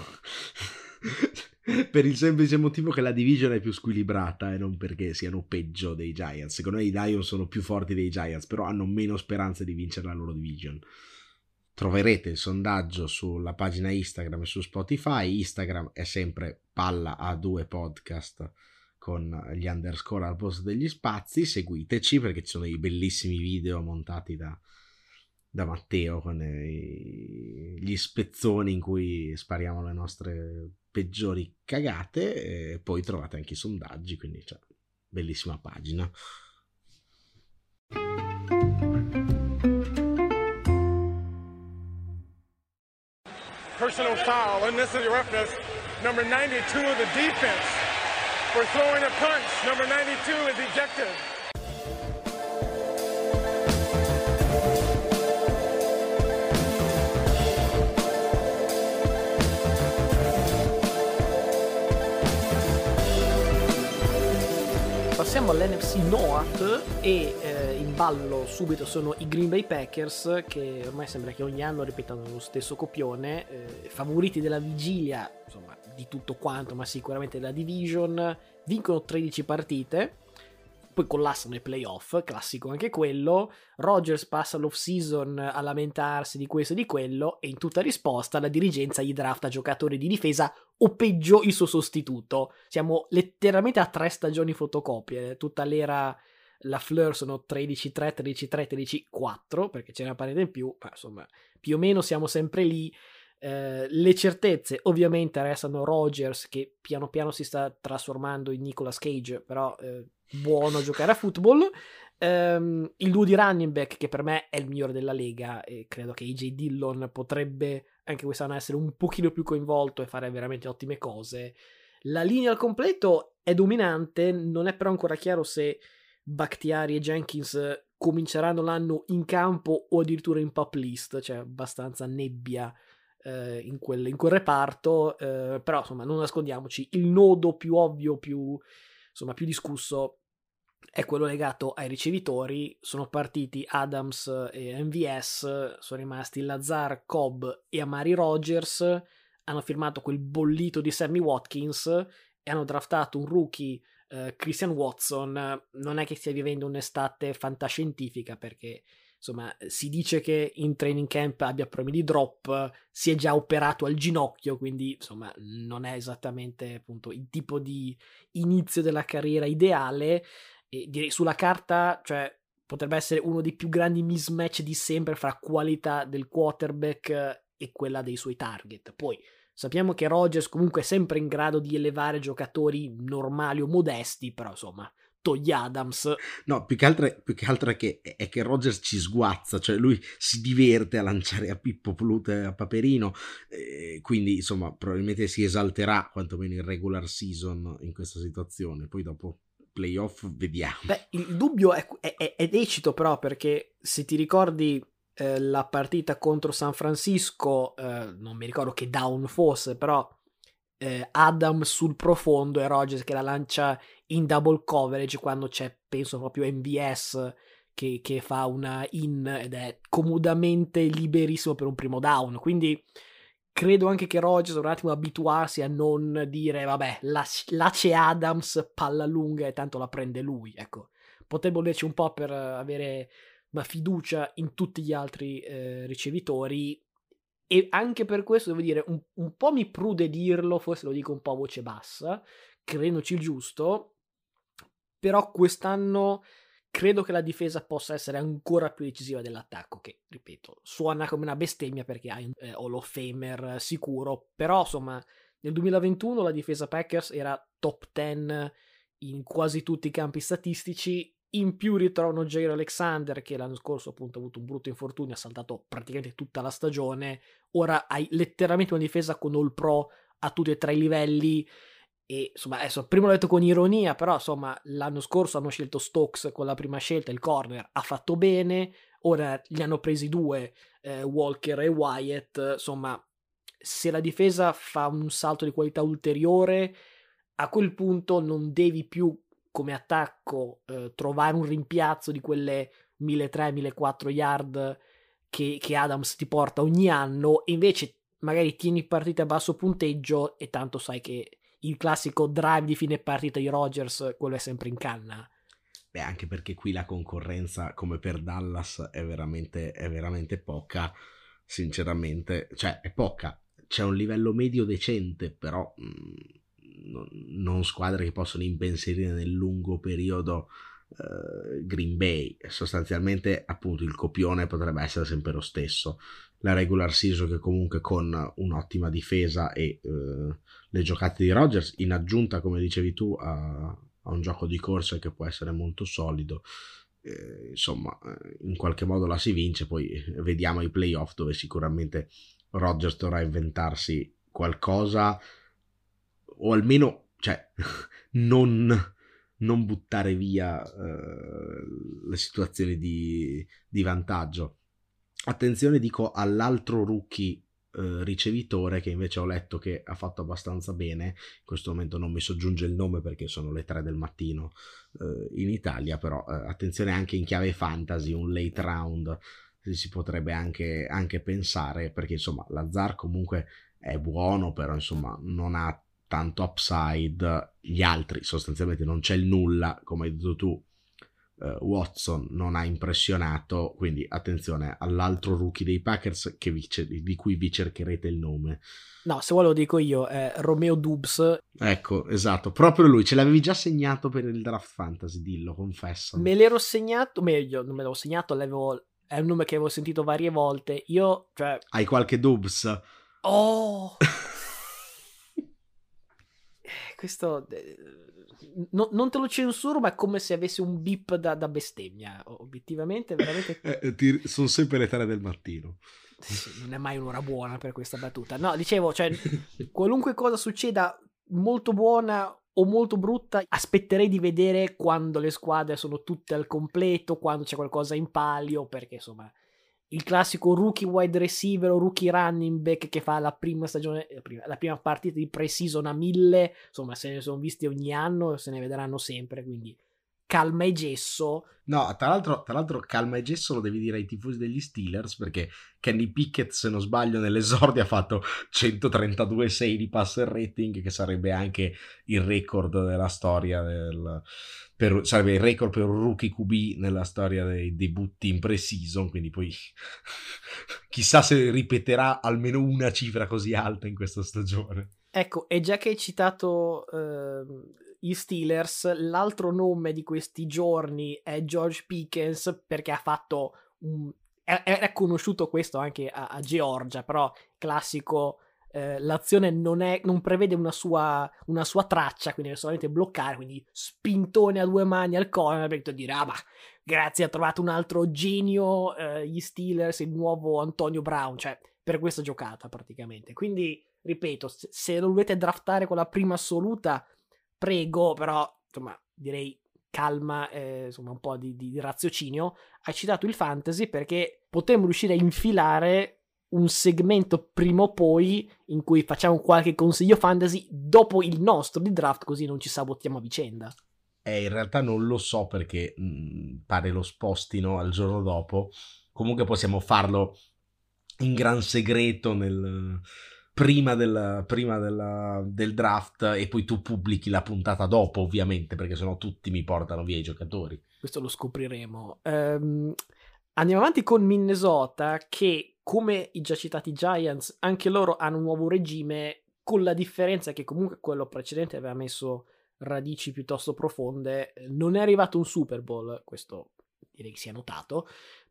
Per il semplice motivo che la division è più squilibrata e non perché siano peggio dei Giants. Secondo me i Lions sono più forti dei Giants, però hanno meno speranze di vincere la loro division. Troverete il sondaggio sulla pagina Instagram e su Spotify. Instagram è sempre palla a due podcast con gli underscore al posto degli spazi. Seguiteci perché ci sono dei bellissimi video montati da, da Matteo con i, gli spezzoni in cui spariamo le nostre peggiori cagate e poi trovate anche i sondaggi, quindi cioè, bellissima pagina. Personal foul, unnecessary roughness, number 92 of the defense for throwing a punch. Number 92 is ejected. Passiamo all'NFC North e eh, in ballo subito sono i Green Bay Packers che ormai sembra che ogni anno ripetano lo stesso copione, eh, favoriti della vigilia, insomma di tutto quanto, ma sicuramente della division, vincono 13 partite poi collassano i playoff, classico anche quello. Rogers passa l'off season a lamentarsi di questo e di quello, e in tutta risposta la dirigenza gli drafta giocatori di difesa o peggio il suo sostituto. Siamo letteralmente a tre stagioni fotocopie, tutta l'era la Fleur sono 13-3, 13-3, 13-4, perché c'è una parete in più, ma insomma, più o meno siamo sempre lì. Eh, le certezze ovviamente restano Rogers che piano piano si sta trasformando in Nicolas Cage, però eh, buono a giocare a football. Um, il duo di running back che per me è il migliore della lega e credo che AJ Dillon potrebbe anche quest'anno essere un pochino più coinvolto e fare veramente ottime cose. La linea al completo è dominante, non è però ancora chiaro se Bakhtiari e Jenkins cominceranno l'anno in campo o addirittura in pop list, c'è cioè abbastanza nebbia eh, in, quel, in, quel, reparto, eh, però insomma non nascondiamoci, il nodo più ovvio, più, insomma, più discusso è quello legato ai ricevitori. Sono partiti Adams e MVS, sono rimasti Lazar, Cobb e Amari Rogers. Hanno firmato quel bollito di Sammy Watkins e hanno draftato un rookie Uh, Christian Watson non è che stia vivendo un'estate fantascientifica perché insomma, si dice che in training camp abbia problemi di drop, si è già operato al ginocchio, quindi insomma, non è esattamente appunto il tipo di inizio della carriera ideale. E direi sulla carta, cioè, potrebbe essere uno dei più grandi mismatch di sempre fra qualità del quarterback e quella dei suoi target. Poi sappiamo che Rogers comunque è sempre in grado di elevare giocatori normali o modesti, però insomma, gli Adams. No, più che altro, più che, altro è, che, è che Rogers ci sguazza, cioè lui si diverte a lanciare a Pippo Plute a Paperino, eh, quindi insomma probabilmente si esalterà quantomeno in regular season in questa situazione, poi dopo playoff vediamo. Beh, il dubbio è, è, è lecito però perché se ti ricordi eh, la partita contro San Francisco, eh, non mi ricordo che down fosse, però eh, Adam sul profondo e Rogers che la lancia in double coverage quando c'è, penso proprio MVS che, che fa una in ed è comodamente liberissimo per un primo down. Quindi credo anche che Rogers un attimo abituarsi a non dire vabbè, là, là c'è Adams, palla lunga e tanto la prende lui. Ecco, potrebbe volerci un po' per avere una fiducia in tutti gli altri eh, ricevitori e anche per questo devo dire, un, un, po' mi prude dirlo, forse lo dico un po' a voce bassa, credendoci il giusto, però quest'anno credo che la difesa possa essere ancora più decisiva dell'attacco, che, ripeto, suona come una bestemmia perché hai un eh, Hall of Famer sicuro, però insomma, nel 2021 la difesa Packers era top 10 in quasi tutti i campi statistici in più ritrovano Jair Alexander che l'anno scorso appunto ha avuto un brutto infortunio, ha saltato praticamente tutta la stagione. Ora hai letteralmente una difesa con All Pro a tutti e tre i livelli. E insomma, adesso prima l'ho detto con ironia, però insomma, l'anno scorso hanno scelto Stokes con la prima scelta, il corner ha fatto bene. Ora li hanno presi due, eh, Walker e Wyatt. Insomma, se la difesa fa un salto di qualità ulteriore, a quel punto non devi più come attacco eh, trovare un rimpiazzo di quelle 1300-1400 yard che, che, Adams ti porta ogni anno e invece magari tieni partite a basso punteggio e tanto sai che il classico drive di fine partita di Rogers quello è sempre in canna. Beh anche perché qui la concorrenza come per Dallas è veramente, è veramente poca sinceramente. Cioè è poca. C'è un livello medio decente però mh, mm, non squadre che possono impensierire nel lungo periodo uh, Green Bay. Sostanzialmente, appunto, il copione potrebbe essere sempre lo stesso. La regular season che comunque con un'ottima difesa e uh, le giocate di Rodgers, in aggiunta, come dicevi tu, a, a un gioco di corsa che può essere molto solido. Eh, insomma, in qualche modo la si vince. Poi vediamo i playoff dove sicuramente Rodgers dovrà inventarsi qualcosa o almeno, cioè, non, non buttare via uh, le situazioni di, di, vantaggio. Attenzione, dico all'altro rookie eh, ricevitore che invece ho letto che ha fatto abbastanza bene, in questo momento non mi soggiunge il nome perché sono le 3 del mattino eh, in Italia, però attenzione anche in chiave fantasy, un late round si potrebbe anche, anche pensare perché insomma Lazar comunque è buono, però insomma non ha tanto upside, gli altri sostanzialmente non c'è il nulla, come hai detto tu, uh, Watson non ha impressionato, quindi attenzione all'altro rookie dei Packers vi, di cui vi cercherete il nome. No, se vuoi lo dico io, è Romeo Dubs. Ecco, esatto, proprio lui, ce l'avevi già segnato per il draft fantasy, dillo, confesso. Me l'ero segnato, meglio, non me l'avevo segnato, l'avevo, è un nome che avevo sentito varie volte, io, cioè... Hai qualche Dubs? Oh! Eh, questo eh, no, non te lo censuro, ma è come se avessi un beep da, da bestemmia. Obiettivamente, veramente. eh, ti, sono sempre le tre del mattino. Non è mai un'ora buona per questa battuta. No, dicevo, cioè, qualunque cosa succeda, molto buona o molto brutta, aspetterei di vedere quando le squadre sono tutte al completo, quando c'è qualcosa in palio, perché insomma il classico rookie wide receiver o rookie running back che fa la prima stagione, la prima, la prima partita di pre-season a mille, insomma se ne sono visti ogni anno, se ne vedranno sempre, quindi calma e gesso. No, tra l'altro, tra l'altro calma e gesso lo devi dire ai tifosi degli Steelers perché Kenny Pickett, se non sbaglio, nell'esordio ha fatto 132,6 di passer rating, che sarebbe anche il record della storia del, per, sarebbe il record per un rookie QB nella storia dei debutti in pre-season, quindi poi chissà se ripeterà almeno una cifra così alta in questa stagione. Ecco, e già che hai citato uh, gli Steelers, l'altro nome di questi giorni è George Pickens perché ha fatto un... è, è conosciuto questo anche a, a Georgia, però classico eh, l'azione non, è, non, prevede una sua, una sua, traccia, quindi deve solamente bloccare, quindi spintone a due mani al corner per dire, ah ma grazie, ha trovato un altro genio, eh, gli Steelers, il nuovo Antonio Brown, cioè per questa giocata praticamente. Quindi, ripeto, se, se lo volete draftare con la prima assoluta, prego, però, insomma, direi calma, eh, insomma, un po' di, di raziocinio. Hai citato il fantasy perché potremmo riuscire a infilare un segmento prima o poi in cui facciamo qualche consiglio fantasy dopo il nostro di draft, così non ci sabotiamo a vicenda. Eh, in realtà non lo so perché mh, mm, pare lo spostino al giorno dopo. Comunque possiamo farlo in gran segreto nel, prima, del, prima della, del draft e poi tu pubblichi la puntata dopo, ovviamente, perché sennò tutti mi portano via i giocatori. Questo lo scopriremo. Um, andiamo avanti con Minnesota che come i già citati Giants, anche loro hanno un nuovo regime, con la differenza che comunque quello precedente aveva messo radici piuttosto profonde. Non è arrivato un Super Bowl, questo direi che sia notato,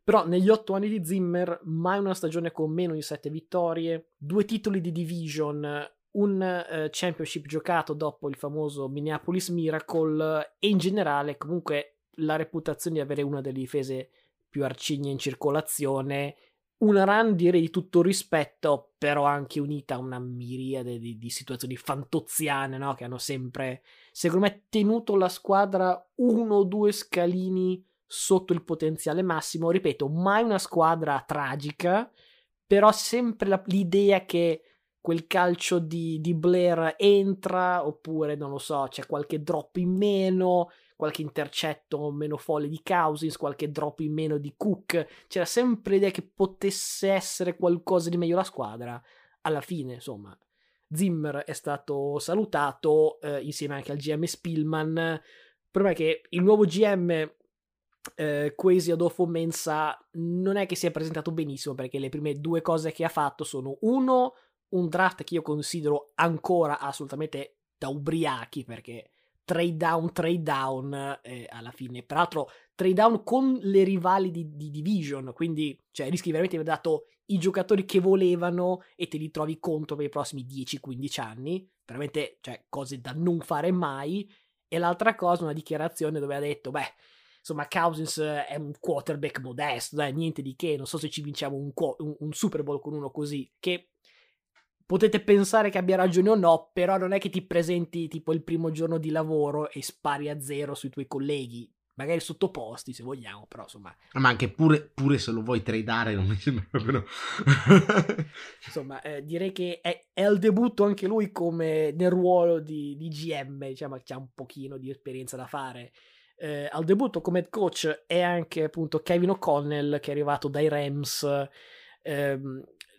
però negli otto anni di Zimmer mai una stagione con meno di sette vittorie, due titoli di division, un uh, championship giocato dopo il famoso Minneapolis Miracle e in generale comunque la reputazione di avere una delle difese più arcigne in circolazione una run direi di tutto rispetto, però anche unita a una miriade di, di situazioni fantoziane, no? Che hanno sempre, secondo me, tenuto la squadra uno o due scalini sotto il potenziale massimo. Ripeto, mai una squadra tragica, però sempre la, l'idea che quel calcio di, di Blair entra, oppure non lo so, c'è qualche drop in meno qualche intercetto meno folle di Cousins, qualche drop in meno di Cook. C'era sempre l'idea che potesse essere qualcosa di meglio la squadra. Alla fine, insomma, Zimmer è stato salutato eh, insieme anche al GM Spillman. Il problema è che il nuovo GM eh, Quasi Adolfo Mensa non è che si è presentato benissimo perché le prime due cose che ha fatto sono uno, un draft che io considero ancora assolutamente da ubriachi perché trade down, trade down eh, alla fine. Peraltro, trade down con le rivali di, di Division, quindi cioè, rischi veramente di aver dato i giocatori che volevano e te li trovi contro per i prossimi 10-15 anni. Veramente, cioè, cose da non fare mai. E l'altra cosa, una dichiarazione dove ha detto, beh, insomma, Cousins è un quarterback modesto, dai, niente di che, non so se ci vinciamo un, un, un Super Bowl con uno così, che potete pensare che abbia ragione o no, però non è che ti presenti tipo il primo giorno di lavoro e spari a zero sui tuoi colleghi. magari sottoposti se vogliamo, però insomma... Ma anche pure, pure se lo vuoi tradare non mi sembra proprio... insomma, eh, direi che è, è al debutto anche lui come nel ruolo di, di GM, diciamo che ha un pochino di esperienza da fare. Eh, al debutto come head coach è anche appunto Kevin O'Connell che è arrivato dai Rams. Eh,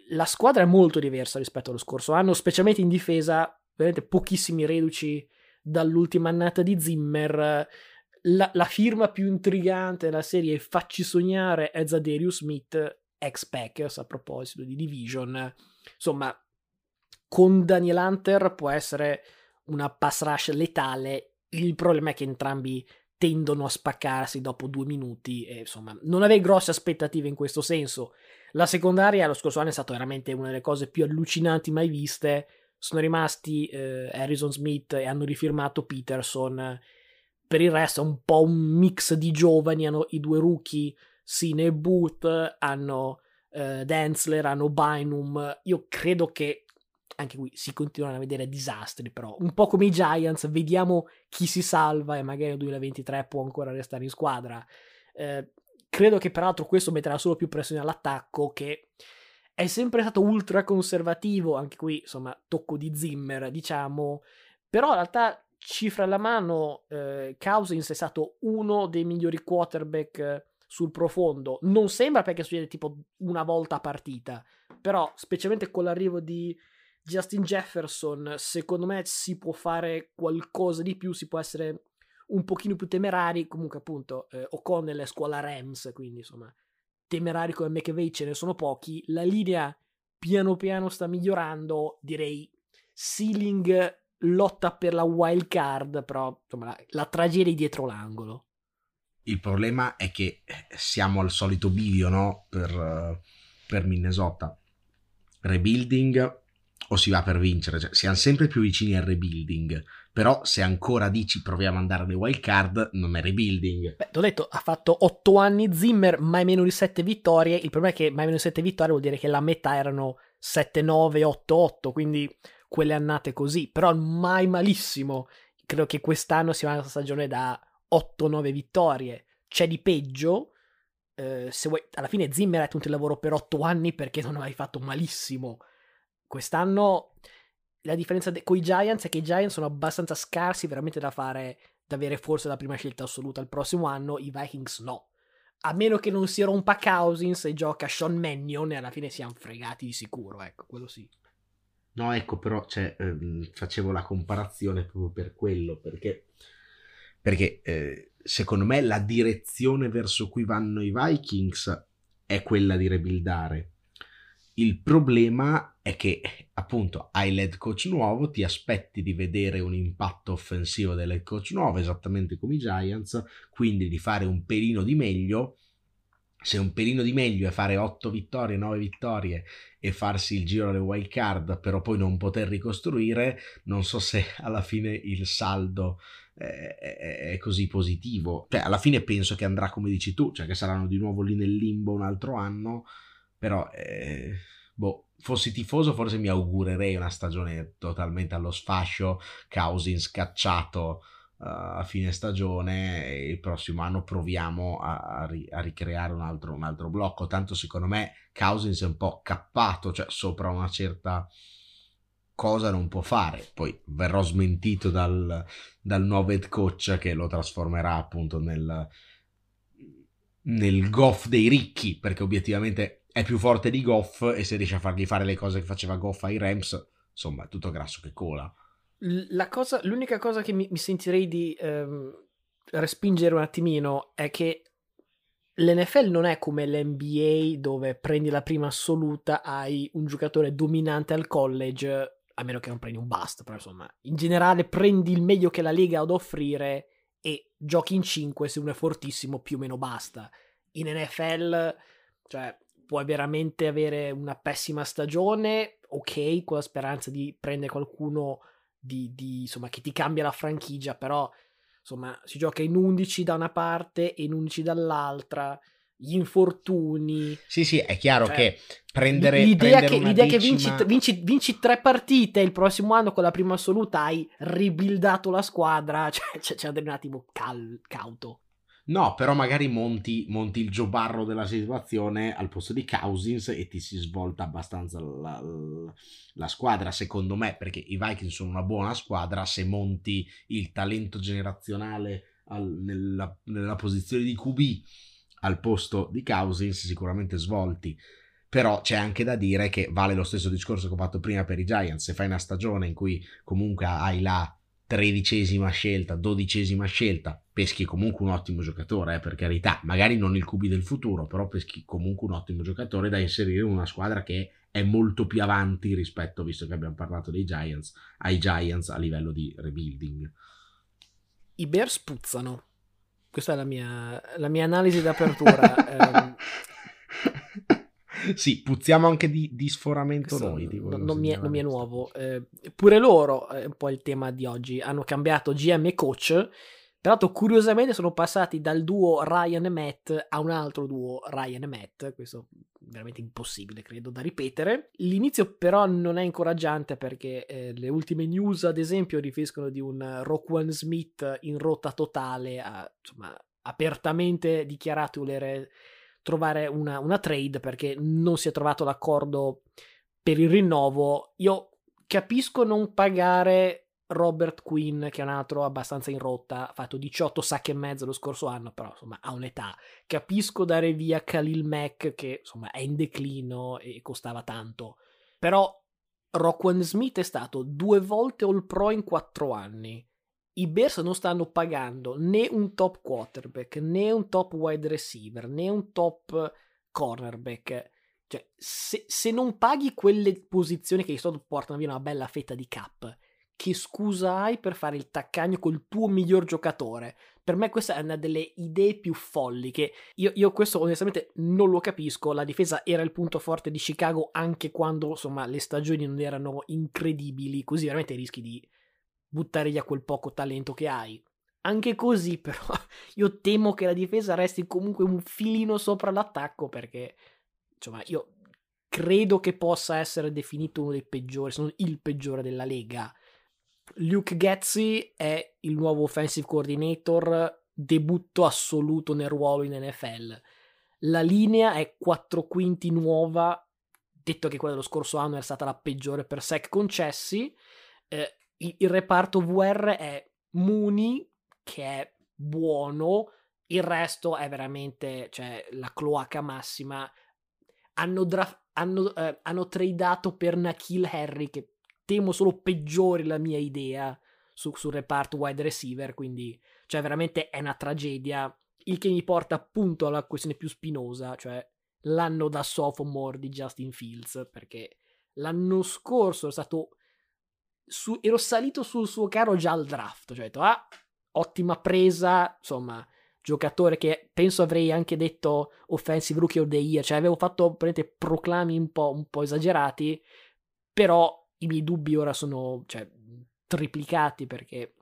la squadra è molto diversa rispetto allo scorso anno, specialmente in difesa, veramente pochissimi reduci dall'ultima annata di Zimmer la, la, firma più intrigante della serie Facci sognare è Zadarius Smith, ex Packers a proposito di Division. Insomma, con Daniel Hunter può essere una pass rush letale. Il problema è che entrambi tendono a spaccarsi dopo due minuti e insomma non avevo grosse aspettative in questo senso. La secondaria lo scorso anno è stata veramente una delle cose più allucinanti mai viste. Sono rimasti eh, Harrison Smith e hanno rifirmato Peterson per il resto è un po' un mix di giovani, hanno i due rookie, Sine e Booth, hanno eh, Densler, hanno Bynum, io credo che anche qui si continuano a vedere disastri, però un po' come i Giants, vediamo chi si salva e magari nel 2023 può ancora restare in squadra. Eh, credo che peraltro questo metterà solo più pressione all'attacco che è sempre stato ultra conservativo, anche qui insomma tocco di Zimmer diciamo, però in realtà cifra alla mano, eh, Cousins è stato uno dei migliori quarterback sul profondo. Non sembra perché succede tipo una volta a partita, però specialmente con l'arrivo di Justin Jefferson, secondo me si può fare qualcosa di più, si può essere un pochino più temerari. Comunque, appunto, eh, O'Connell è scuola Rams, quindi insomma, temerari come McVeigh ce ne sono pochi. La linea piano piano sta migliorando, direi ceiling lotta per la wild card, però insomma, la, la tragedia dietro l'angolo. Il problema è che eh, siamo al solito bivio, no? Per, uh, per Minnesota. Rebuilding o si va per vincere? Cioè, siamo sempre più vicini al rebuilding. Però se ancora dici proviamo ad andare alle wild card, non è rebuilding. Beh, t'ho detto, ha fatto 8 anni Zimmer, mai meno di 7 vittorie. Il problema è che mai meno di 7 vittorie vuol dire che la metà erano 7-9, 8-8, quindi quelle annate così, però mai malissimo. Credo che quest'anno sia una stagione da 8-9 vittorie. C'è di peggio. Eh, se vuoi, alla fine Zimmer ha tenuto il lavoro per 8 anni perché non hai fatto malissimo. Quest'anno la differenza de- con i Giants è che i Giants sono abbastanza scarsi veramente da fare, da avere forse la prima scelta assoluta il prossimo anno, i Vikings no. A meno che non si rompa Cousins e gioca Sean Mannion e alla fine siamo fregati di sicuro, ecco, quello sì. No, ecco, però cioè, ehm, facevo la comparazione proprio per quello, perché, perché eh, secondo me la direzione verso cui vanno i Vikings è quella di rebuildare. Il problema è che appunto hai l'head coach nuovo, ti aspetti di vedere un impatto offensivo dell'head coach nuovo, esattamente come i Giants, quindi di fare un pelino di meglio se un pelino di meglio è fare 8 vittorie, 9 vittorie e farsi il giro alle wild card, però poi non poter ricostruire, non so se alla fine il saldo è, è, così positivo. Cioè, alla fine penso che andrà come dici tu, cioè che saranno di nuovo lì nel limbo un altro anno, però eh, boh, fossi tifoso forse mi augurerei una stagione totalmente allo sfascio, Cousins scacciato a fine stagione e il prossimo anno proviamo a, a, ri, a ricreare un altro, un altro, blocco. Tanto secondo me Cousins è un po' cappato, cioè sopra una certa cosa non può fare. Poi verrò smentito dal, dal nuovo head coach che lo trasformerà appunto nel, nel Goff dei ricchi, perché obiettivamente è più forte di Goff e se riesce a fargli fare le cose che faceva Goff ai Rams, insomma, è tutto grasso che cola cosa, l'unica cosa che mi, mi sentirei di ehm, respingere un attimino è che l'NFL non è come l'NBA dove prendi la prima assoluta, hai un giocatore dominante al college, a meno che non prendi un bust, però insomma, in generale prendi il meglio che la Lega ha da offrire e giochi in 5 se uno è fortissimo più o meno basta. In NFL, cioè, puoi veramente avere una pessima stagione, ok, con la speranza di prendere qualcuno di, di, insomma, che ti cambia la franchigia, però insomma si gioca in 11 da una parte e in 11 dall'altra gli infortuni. Sì, sì, è chiaro cioè, che prendere l'idea prendere che, l'idea decima... che vinci, vinci, vinci, tre partite il prossimo anno con la prima assoluta hai ribildato la squadra, cioè c'è, c'è un attimo cal, cauto. No, però magari monti, monti il giobarro della situazione al posto di Cousins e ti si svolta abbastanza la, la, la, squadra, secondo me, perché i Vikings sono una buona squadra, se monti il talento generazionale al, nella, nella, posizione di QB al posto di Cousins, sicuramente svolti. Però c'è anche da dire che vale lo stesso discorso che ho fatto prima per i Giants, se fai una stagione in cui comunque hai la tredicesima scelta, dodicesima scelta, peschi comunque un ottimo giocatore, eh, per carità, magari non il QB del futuro, però peschi comunque un ottimo giocatore da inserire in una squadra che è molto più avanti rispetto, visto che abbiamo parlato dei Giants, ai Giants a livello di rebuilding. I Bears puzzano. Questa è la mia, la mia analisi d'apertura. eh, sì, puzziamo anche di, di sforamento Questo noi. Non, non, mi è, non, mi è, nuovo. Eh, pure loro, è un po' il tema di oggi, hanno cambiato GM e coach. Peraltro, curiosamente, sono passati dal duo Ryan e Matt a un altro duo Ryan e Matt. Questo è veramente impossibile, credo, da ripetere. L'inizio, però, non è incoraggiante perché eh, le ultime news, ad esempio, riferiscono di un Roquan Smith in rotta totale, a, insomma, apertamente dichiarato volere trovare una, una trade perché non si è trovato l'accordo per il rinnovo. Io capisco non pagare Robert Quinn, che è un altro abbastanza in rotta, ha fatto 18 sacche e mezzo lo scorso anno, però insomma ha un'età. Capisco dare via Khalil Mack, che insomma è in declino e costava tanto. Però Rockwell Smith è stato due volte All Pro in quattro anni i Bears non stanno pagando né un top quarterback, né un top wide receiver, né un top cornerback. Cioè, se, se non paghi quelle posizioni che di solito portano via una bella fetta di cap, che scusa hai per fare il taccagno col tuo miglior giocatore? Per me questa è una delle idee più folli che io, io, questo onestamente non lo capisco. La difesa era il punto forte di Chicago anche quando insomma le stagioni non erano incredibili, così veramente rischi di buttare via quel poco talento che hai. Anche così, però, io temo che la difesa resti comunque un filino sopra l'attacco perché, insomma, io credo che possa essere definito uno dei peggiori, se non il peggiore della Lega. Luke Getzi è il nuovo offensive coordinator, debutto assoluto nel ruolo in NFL. La linea è 4 quinti nuova, detto che quella dello scorso anno era stata la peggiore per sec concessi. Eh, il reparto VR è Mooney, che è buono, il resto è veramente cioè, la cloaca massima. Hanno, dra- hanno, eh, hanno tradato per Nakil Harry, che temo solo peggiori la mia idea su, sul reparto wide receiver, quindi cioè, veramente è una tragedia. Il che mi porta appunto alla questione più spinosa, cioè l'anno da sophomore di Justin Fields, perché l'anno scorso è stato su, ero salito sul suo carro già al draft. Cioè, ho detto, ah, ottima presa, insomma, giocatore che penso avrei anche detto offensive rookie of the year. Cioè, avevo fatto proclami un po', un po', esagerati, però i miei dubbi ora sono cioè, triplicati perché,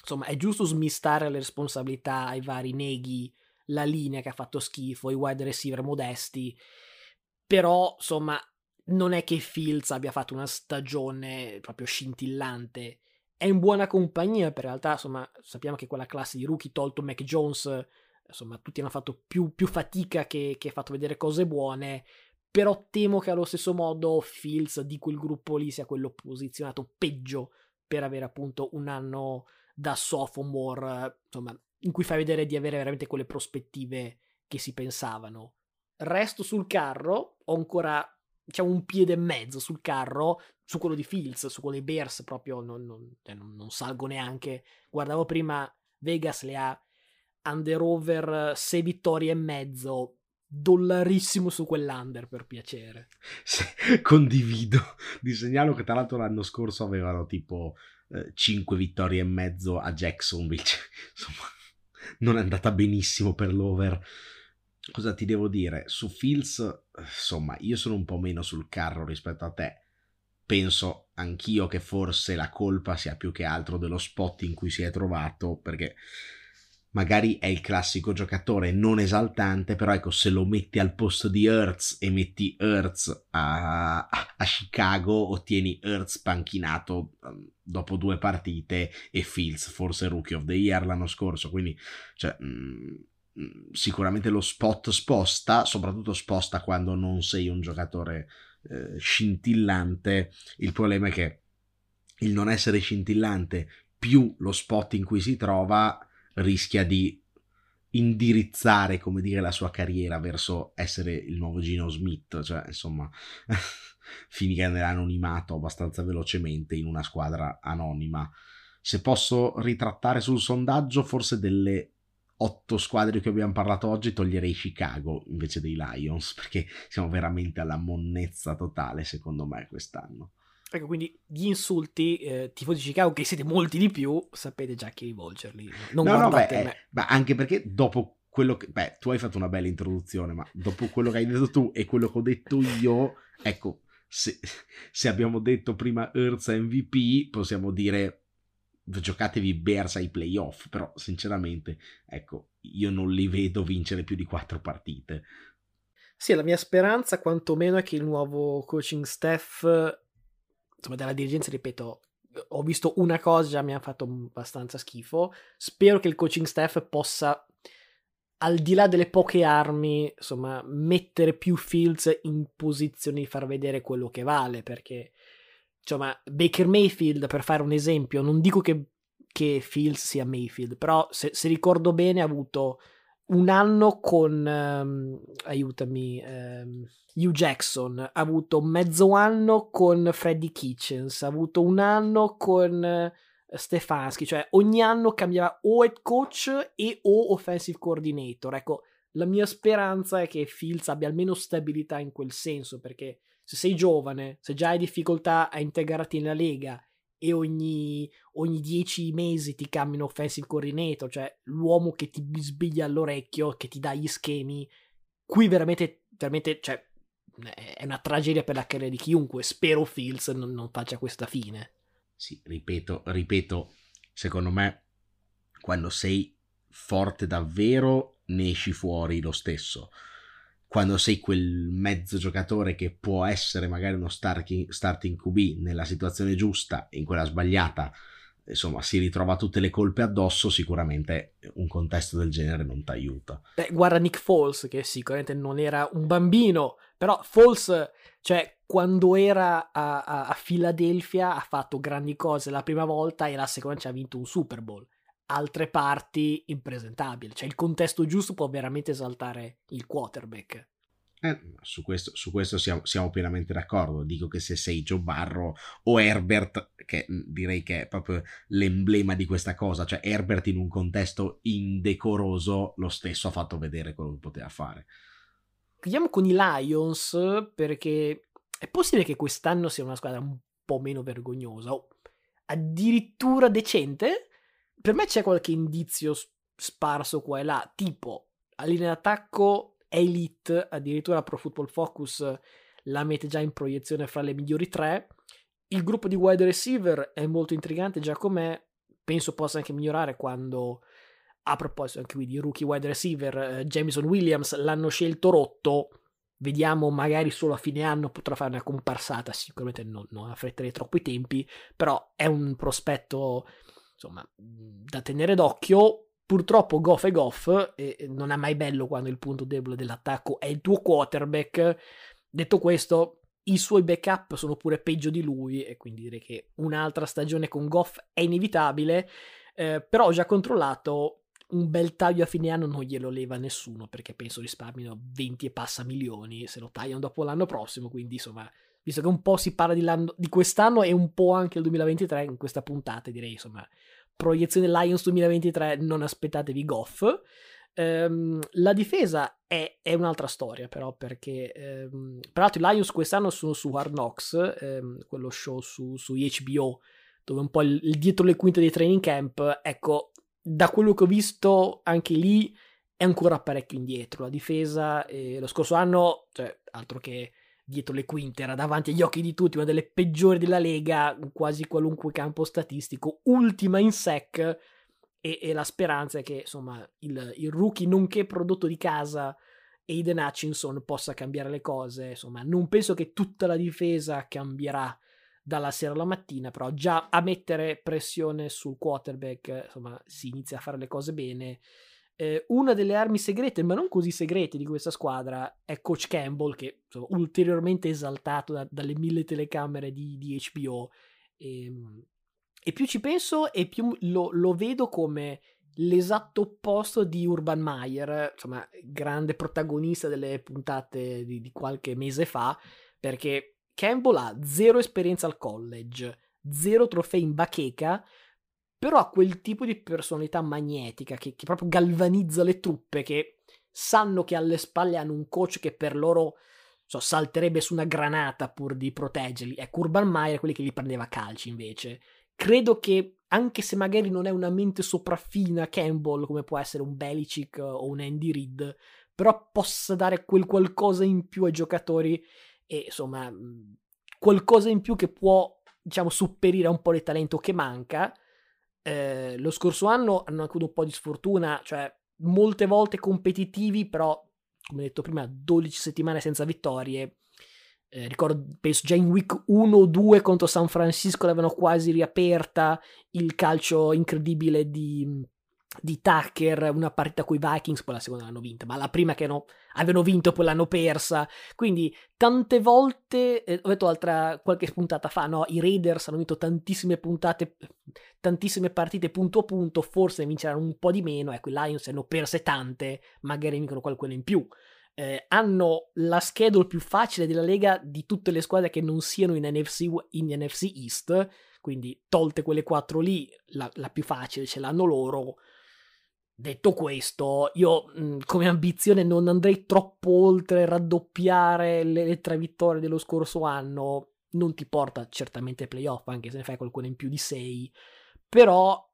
insomma, è giusto smistare le responsabilità ai vari neghi, la linea che ha fatto schifo, i wide receiver modesti. Però, insomma, non è che Fields abbia fatto una stagione proprio scintillante. È in buona compagnia, per realtà, insomma, sappiamo che quella classe di rookie tolto Mac Jones, insomma, tutti hanno fatto più, più fatica che, che fatto vedere cose buone. Però temo che allo stesso modo Fields di quel gruppo lì sia quello posizionato peggio per avere appunto un anno da sophomore, insomma, in cui fai vedere di avere veramente quelle prospettive che si pensavano. Resto sul carro, ho ancora diciamo un piede e mezzo sul carro, su quello di Fields, su quello dei Bears proprio non, non, cioè non, non salgo neanche. Guardavo prima Vegas le ha under over 6 vittorie e mezzo, dollarissimo su quell'under per piacere. Sì, condivido. Ti segnalo che tra l'altro l'anno scorso avevano tipo eh, 5 vittorie e mezzo a Jacksonville. Insomma, non è andata benissimo per l'over cosa ti devo dire? Su Fields, insomma, io sono un po' meno sul carro rispetto a te. Penso anch'io che forse la colpa sia più che altro dello spot in cui si è trovato, perché magari è il classico giocatore non esaltante, però ecco, se lo metti al posto di Hertz e metti Hertz a, a Chicago, ottieni Hertz panchinato um, dopo due partite e Fields forse Rookie of the Year l'anno scorso, quindi cioè, mh, mm, sicuramente lo spot sposta, soprattutto sposta quando non sei un giocatore eh, scintillante. Il problema è che il non essere scintillante più lo spot in cui si trova rischia di indirizzare, come dire, la sua carriera verso essere il nuovo Gino Smith, cioè insomma finire nell'anonimato abbastanza velocemente in una squadra anonima. Se posso ritrattare sul sondaggio, forse delle otto squadre che abbiamo parlato oggi toglierei Chicago invece dei Lions, perché siamo veramente alla monnezza totale, secondo me, quest'anno. Ecco, quindi gli insulti, eh, tifosi di Chicago, che siete molti di più, sapete già chi rivolgerli. Non no, no, beh, eh, ma anche perché dopo quello che... Beh, tu hai fatto una bella introduzione, ma dopo quello che hai detto tu e quello che ho detto io, ecco, se, se abbiamo detto prima Earth MVP, possiamo dire giocatevi Bears ai playoff, però sinceramente, ecco, io non li vedo vincere più di quattro partite. Sì, la mia speranza quantomeno è che il nuovo coaching staff insomma, della dirigenza, ripeto, ho visto una cosa, già mi ha fatto abbastanza schifo. Spero che il coaching staff possa, al di là delle poche armi, insomma, mettere più Fields in posizione di far vedere quello che vale, perché, insomma, Baker Mayfield, per fare un esempio, non dico che, che Fields sia Mayfield, però se, se ricordo bene ha avuto un anno con, um, aiutami, um, Hugh Jackson, ha avuto mezzo anno con Freddy Kitchens, ha avuto un anno con uh, Stefanski, cioè ogni anno cambiava o head coach e o offensive coordinator. Ecco, la mia speranza è che Fields abbia almeno stabilità in quel senso, perché se sei giovane, se già hai difficoltà a integrarti nella lega e ogni, ogni dieci mesi ti cambiano offensive coordinator, cioè l'uomo che ti bisbiglia all'orecchio, che ti dà gli schemi, qui veramente, veramente, cioè, è una tragedia per la carriera di chiunque. Spero Fields non, non faccia questa fine. Sì, ripeto, ripeto, secondo me, quando sei forte davvero, ne esci fuori lo stesso quando sei quel mezzo giocatore che può essere magari uno starting, starting QB nella situazione giusta in quella sbagliata, insomma, si ritrova tutte le colpe addosso, sicuramente un contesto del genere non ti aiuta. Beh, guarda Nick Foles, che sicuramente non era un bambino, però Foles, cioè, quando era a, a, a Philadelphia ha fatto grandi cose la prima volta e la seconda ci ha vinto un Super Bowl altre parti impresentabili. Cioè il contesto giusto può veramente esaltare il quarterback. Eh, su questo, su questo siamo, siamo, pienamente d'accordo. Dico che se sei Joe Barro o Herbert, che direi che è proprio l'emblema di questa cosa, cioè Herbert in un contesto indecoroso, lo stesso ha fatto vedere quello che poteva fare. Chiudiamo con i Lions perché è possibile che quest'anno sia una squadra un po' meno vergognosa o addirittura decente per me c'è qualche indizio sparso qua e là, tipo a linea d'attacco Elite, addirittura Pro Football Focus la mette già in proiezione fra le migliori tre. Il gruppo di wide receiver è molto intrigante già com'è, penso possa anche migliorare quando, a proposito anche qui di rookie wide receiver, eh, Jameson Williams l'hanno scelto rotto, vediamo magari solo a fine anno potrà fare una comparsata, sicuramente non, non affretterei troppo i tempi, però è un prospetto insomma, da tenere d'occhio. Purtroppo Goff è Goff e non è mai bello quando il punto debole dell'attacco è il tuo quarterback. Detto questo, i suoi backup sono pure peggio di lui e quindi direi che un'altra stagione con Goff è inevitabile. Eh, però ho già controllato un bel taglio a fine anno non glielo leva nessuno perché penso risparmino 20 e passa milioni se lo tagliano dopo l'anno prossimo quindi insomma visto che un po' si parla di, di quest'anno e un po' anche il 2023 in questa puntata direi insomma proiezione Lions 2023 non aspettatevi Goff. Ehm, la difesa è, è, un'altra storia però perché ehm, peraltro i Lions quest'anno sono su Hard Knocks ehm, quello show su, su HBO dove un po' il, il dietro le quinte dei training camp ecco da quello che ho visto anche lì è ancora parecchio indietro la difesa eh, lo scorso anno cioè altro che dietro le quinte, era davanti agli occhi di tutti, una delle peggiori della Lega, quasi qualunque campo statistico, ultima in sec, e, e la speranza è che insomma il, il, rookie nonché prodotto di casa Aiden Hutchinson possa cambiare le cose, insomma non penso che tutta la difesa cambierà dalla sera alla mattina, però già a mettere pressione sul quarterback, insomma si inizia a fare le cose bene Eh, una delle armi segrete, ma non così segrete di questa squadra, è Coach Campbell, che insomma, ulteriormente esaltato da, dalle mille telecamere di, di HBO. E, ehm, e, più ci penso e più lo, lo vedo come l'esatto opposto di Urban Meyer, insomma, grande protagonista delle puntate di, di qualche mese fa, perché Campbell ha zero esperienza al college, zero trofei in bacheca, però ha quel tipo di personalità magnetica che, che, proprio galvanizza le truppe, che sanno che alle spalle hanno un coach che per loro so, salterebbe su una granata pur di proteggerli. Ecco, Urban Meyer è quelli che li prendeva a calci invece. Credo che, anche se magari non è una mente sopraffina Campbell, come può essere un Belichick o un Andy Reid, però possa dare quel qualcosa in più ai giocatori e insomma qualcosa in più che può diciamo supperire a un po' di talento che manca eh, lo scorso anno hanno avuto un po' di sfortuna cioè molte volte competitivi però come detto prima 12 settimane senza vittorie eh, ricordo penso già in week 1 o 2 contro San Francisco l'avevano quasi riaperta il calcio incredibile di di Tucker, una partita con i Vikings, poi la seconda l'hanno vinta, ma la prima che no, avevano vinto poi l'hanno persa. Quindi tante volte, eh, ho detto altra qualche puntata fa, no, i Raiders hanno vinto tantissime puntate, tantissime partite punto a punto, forse vinceranno un po' di meno, ecco i Lions hanno perse tante, magari vincono qualcuno in più. Eh, hanno la schedule più facile della Lega di tutte le squadre che non siano in NFC, in NFC East, quindi tolte quelle quattro lì, la, la più facile ce l'hanno loro Detto questo, io come ambizione non andrei troppo oltre raddoppiare le, le, tre vittorie dello scorso anno. Non ti porta certamente ai playoff, anche se ne fai qualcuno in più di sei. Però,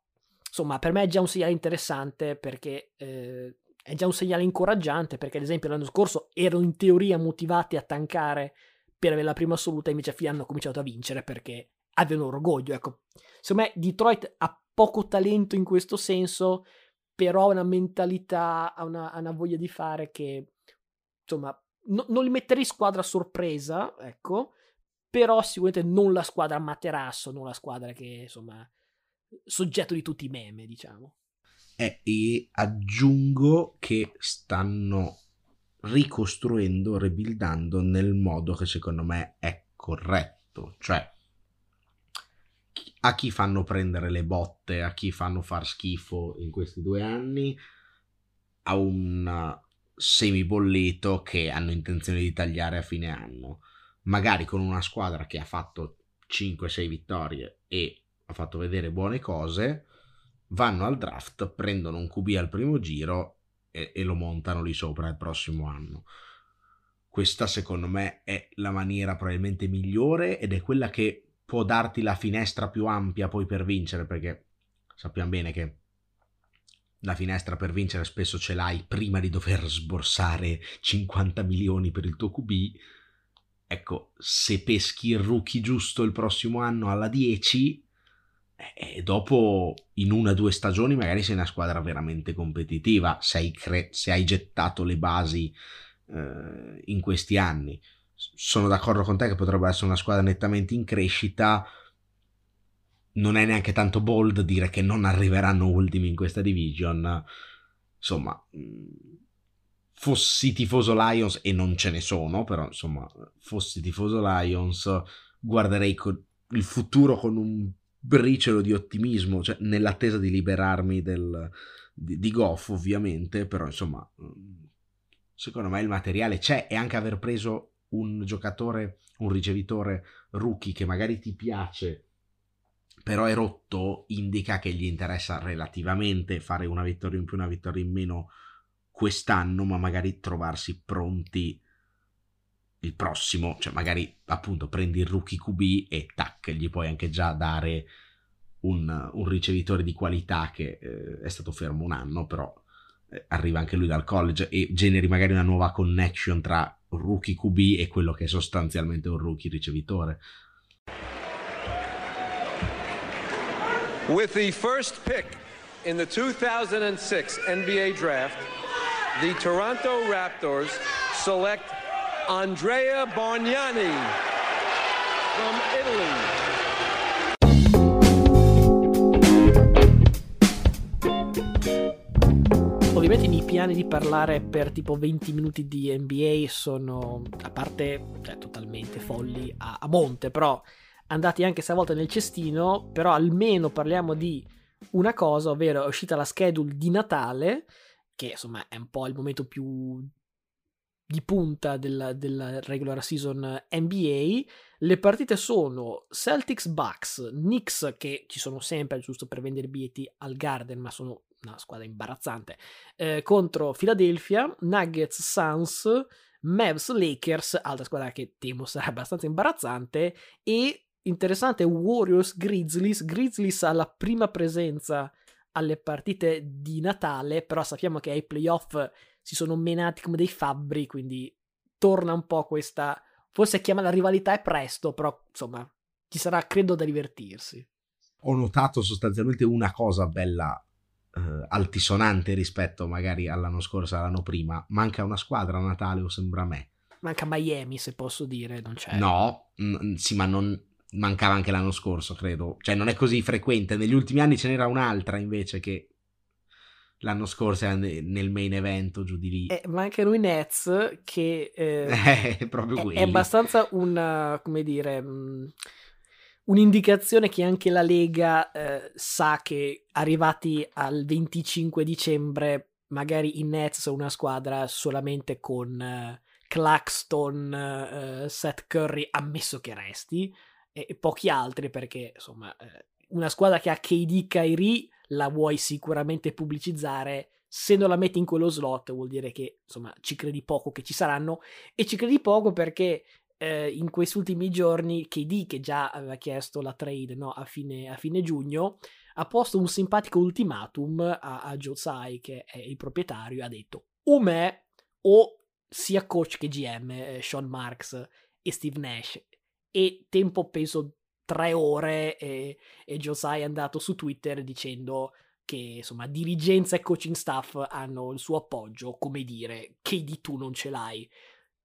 insomma, per me è già un segnale interessante perché eh, è già un segnale incoraggiante. Perché, ad esempio, l'anno scorso erano in teoria motivati a tankare per avere la prima assoluta, invece a fine hanno cominciato a vincere perché avevano orgoglio. Ecco, secondo me Detroit ha poco talento in questo senso però ha una mentalità, ha una, ha una, voglia di fare che, insomma, no, non li metterei in squadra sorpresa, ecco, però sicuramente non la squadra materasso, non la squadra che, insomma, soggetto di tutti i meme, diciamo. Eh, e aggiungo che stanno ricostruendo, rebuildando nel modo che secondo me è corretto, cioè a chi fanno prendere le botte, a chi fanno far schifo in questi due anni, a un semibollito che hanno intenzione di tagliare a fine anno. Magari con una squadra che ha fatto 5-6 vittorie e ha fatto vedere buone cose, vanno al draft, prendono un QB al primo giro e, e lo montano lì sopra il prossimo anno. Questa secondo me è la maniera probabilmente migliore ed è quella che può darti la finestra più ampia poi per vincere, perché sappiamo bene che la finestra per vincere spesso ce l'hai prima di dover sborsare 50 milioni per il tuo QB. Ecco, se peschi il rookie giusto il prossimo anno alla 10, e eh, dopo in una o due stagioni magari sei una squadra veramente competitiva se hai, cre- hai gettato le basi eh, in questi anni sono d'accordo con te che potrebbe essere una squadra nettamente in crescita. Non è neanche tanto bold dire che non arriveranno ultimi in questa division. Insomma, fossi tifoso Lions, e non ce ne sono, però insomma, fossi tifoso Lions, guarderei il futuro con un briciolo di ottimismo, cioè nell'attesa di liberarmi del, di, di Goff, ovviamente, però insomma, secondo me il materiale c'è e anche aver preso un giocatore, un ricevitore rookie che magari ti piace, però è rotto, indica che gli interessa relativamente fare una vittoria in più, una vittoria in meno quest'anno, ma magari trovarsi pronti il prossimo, cioè magari appunto prendi il rookie QB e tac, gli puoi anche già dare un, un ricevitore di qualità che eh, è stato fermo un anno, però eh, arriva anche lui dal college e generi magari una nuova connection tra rookie QB e quello che è sostanzialmente un rookie ricevitore. With the first pick in the 2006 NBA draft, the Toronto Raptors select Andrea Bargnani from Italy. ovviamente anni di parlare per tipo 20 minuti di NBA sono, a parte, cioè, totalmente folli a, a monte, però andati anche stavolta nel cestino, però almeno parliamo di una cosa, ovvero è uscita la schedule di Natale, che insomma è un po' il momento più di punta della, della regular season NBA. Le partite sono Celtics Bucks, Knicks che ci sono sempre giusto per vendere biglietti al Garden, ma sono una squadra imbarazzante, eh, contro Philadelphia, Nuggets Suns, Mavs Lakers, altra squadra che temo sarà abbastanza imbarazzante, e interessante Warriors Grizzlies. Grizzlies ha la prima presenza alle partite di Natale, però sappiamo che ai playoff si sono menati come dei fabbri, quindi torna un po' questa. Forse chiama la rivalità è presto, però insomma, ci sarà credo da divertirsi. Ho notato sostanzialmente una cosa bella eh, altisonante rispetto magari all'anno scorso, all'anno prima. Manca una squadra a Natale, o sembra a me. Manca Miami, se posso dire, non c'è. No, n- sì, ma non mancava anche l'anno scorso, credo. Cioè, non è così frequente. Negli ultimi anni ce n'era un'altra invece che l'anno scorso era nel main event giù di lì. Eh, mancano i Nets che eh, eh, proprio è, è, abbastanza una, come dire, mh, mm, un'indicazione che anche la Lega eh, sa che arrivati al 25 dicembre magari i Nets sono una squadra solamente con uh, Claxton, uh, Seth Curry, ammesso che resti, e, pochi altri perché insomma uh, una squadra che ha KD Kyrie la vuoi sicuramente pubblicizzare se non la metti in quello slot vuol dire che insomma ci credi poco che ci saranno e ci credi poco perché eh, in questi ultimi giorni KD, che già aveva chiesto la trade no, a, fine, a, fine, giugno, ha posto un simpatico ultimatum a, a Josai, che è il proprietario, ha detto o me o sia coach che GM, eh, Sean Marks e Steve Nash. E tempo peso tre ore e, e Josai è andato su Twitter dicendo che insomma dirigenza e coaching staff hanno il suo appoggio, come dire, che di tu non ce l'hai.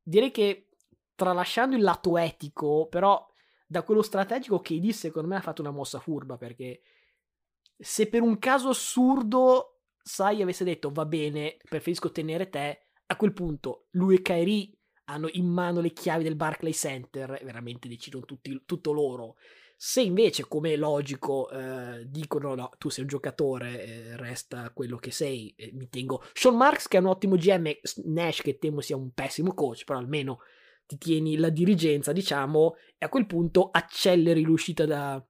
Direi che tralasciando il lato etico, però da quello strategico KD secondo me ha fatto una mossa furba perché se per un caso assurdo Sai avesse detto va bene, preferisco tenere te, a quel punto lui e Kyrie hanno in mano le chiavi del Barclay Center, veramente decidono tutti, tutto loro. Se invece, come è logico, eh, dicono no, tu sei un giocatore, eh, resta quello che sei, eh, mi tengo. Sean Marks che è un ottimo GM, Nash che temo sia un pessimo coach, però almeno ti tieni la dirigenza, diciamo, e a quel punto acceleri l'uscita da,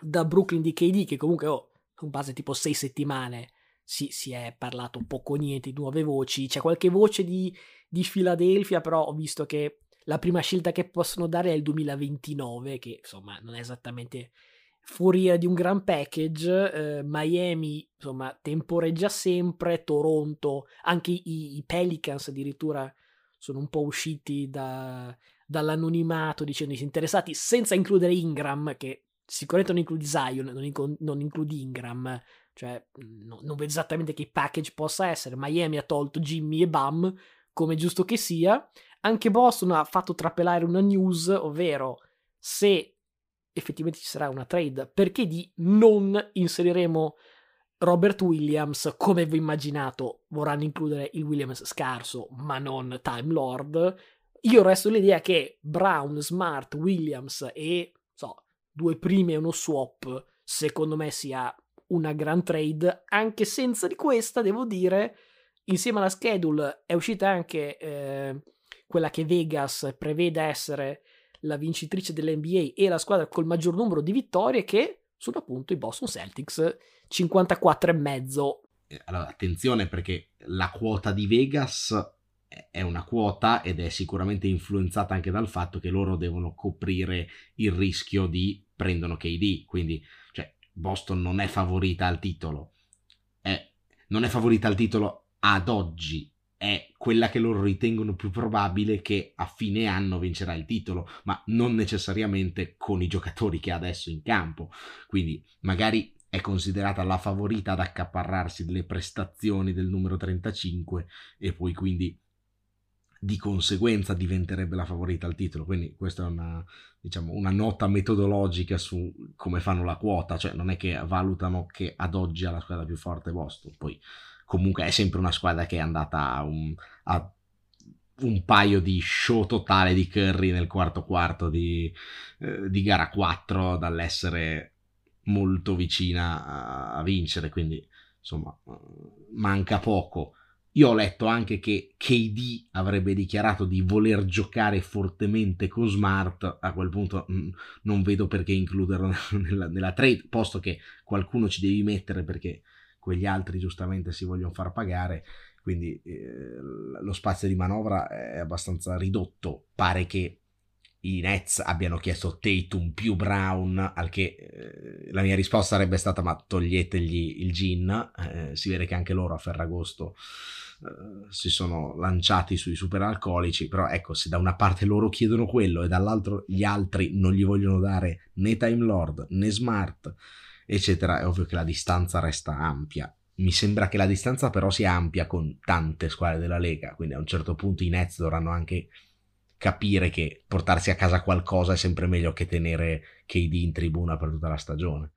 da Brooklyn di KD, che comunque oh, in base tipo sei settimane si, si, è parlato poco niente di nuove voci. C'è qualche voce di, di Philadelphia, però ho visto che la prima scelta che possono dare è il 2029, che insomma non è esattamente fuori di un gran package. Eh, Miami, insomma, temporeggia sempre. Toronto, anche i, i Pelicans addirittura sono un po' usciti da, dall'anonimato dicendosi interessati senza includere Ingram che sicuramente non includi Zion non, inc- non includi Ingram cioè no, non vedo esattamente che package possa essere Miami ha tolto Jimmy e Bam come giusto che sia anche Boston ha fatto trapelare una news ovvero se effettivamente ci sarà una trade perché di non inseriremo Robert Williams, come vi immaginato, vorranno includere il Williams scarso, ma non Time Lord. Io resto l'idea che Brown, Smart, Williams e so, due primi e uno swap, secondo me sia una gran trade. Anche senza di questa, devo dire, insieme alla schedule è uscita anche eh, quella che Vegas prevede essere la vincitrice dell'NBA e la squadra col maggior numero di vittorie, che sono appunto i Boston Celtics 54,5. Eh, allora, attenzione perché la quota di Vegas è una quota ed è sicuramente influenzata anche dal fatto che loro devono coprire il rischio di prendono KD, quindi Boston non è favorita al titolo, è, non è favorita al titolo ad oggi, è quella che loro ritengono più probabile che a fine anno vincerà il titolo, ma non necessariamente con i giocatori che ha adesso in campo. Quindi magari è considerata la favorita ad accaparrarsi delle prestazioni del numero 35 e poi quindi di conseguenza diventerebbe la favorita al titolo. Quindi questa è una, diciamo, una nota metodologica su come fanno la quota, cioè non è che valutano che ad oggi ha la squadra più forte Boston, poi comunque è sempre una squadra che è andata a un, a un paio di show totale di Curry nel quarto quarto di, eh, di gara 4 dall'essere molto vicina a, a vincere, quindi insomma manca poco. Io ho letto anche che KD avrebbe dichiarato di voler giocare fortemente con Smart, a quel punto mh, mm, non vedo perché includerlo nella, nella, trade, posto che qualcuno ci devi mettere perché quegli altri giustamente si vogliono far pagare, quindi eh, lo spazio di manovra è abbastanza ridotto, pare che i Nets abbiano chiesto Tatum più Brown, al che eh, la mia risposta sarebbe stata ma toglietegli il gin, eh, si vede che anche loro a Ferragosto eh, si sono lanciati sui superalcolici, però ecco se da una parte loro chiedono quello e dall'altro gli altri non gli vogliono dare né Time Lord né Smart, eccetera, è ovvio che la distanza resta ampia. Mi sembra che la distanza però sia ampia con tante squadre della Lega, quindi a un certo punto i Nets dovranno anche capire che portarsi a casa qualcosa è sempre meglio che tenere KD in tribuna per tutta la stagione.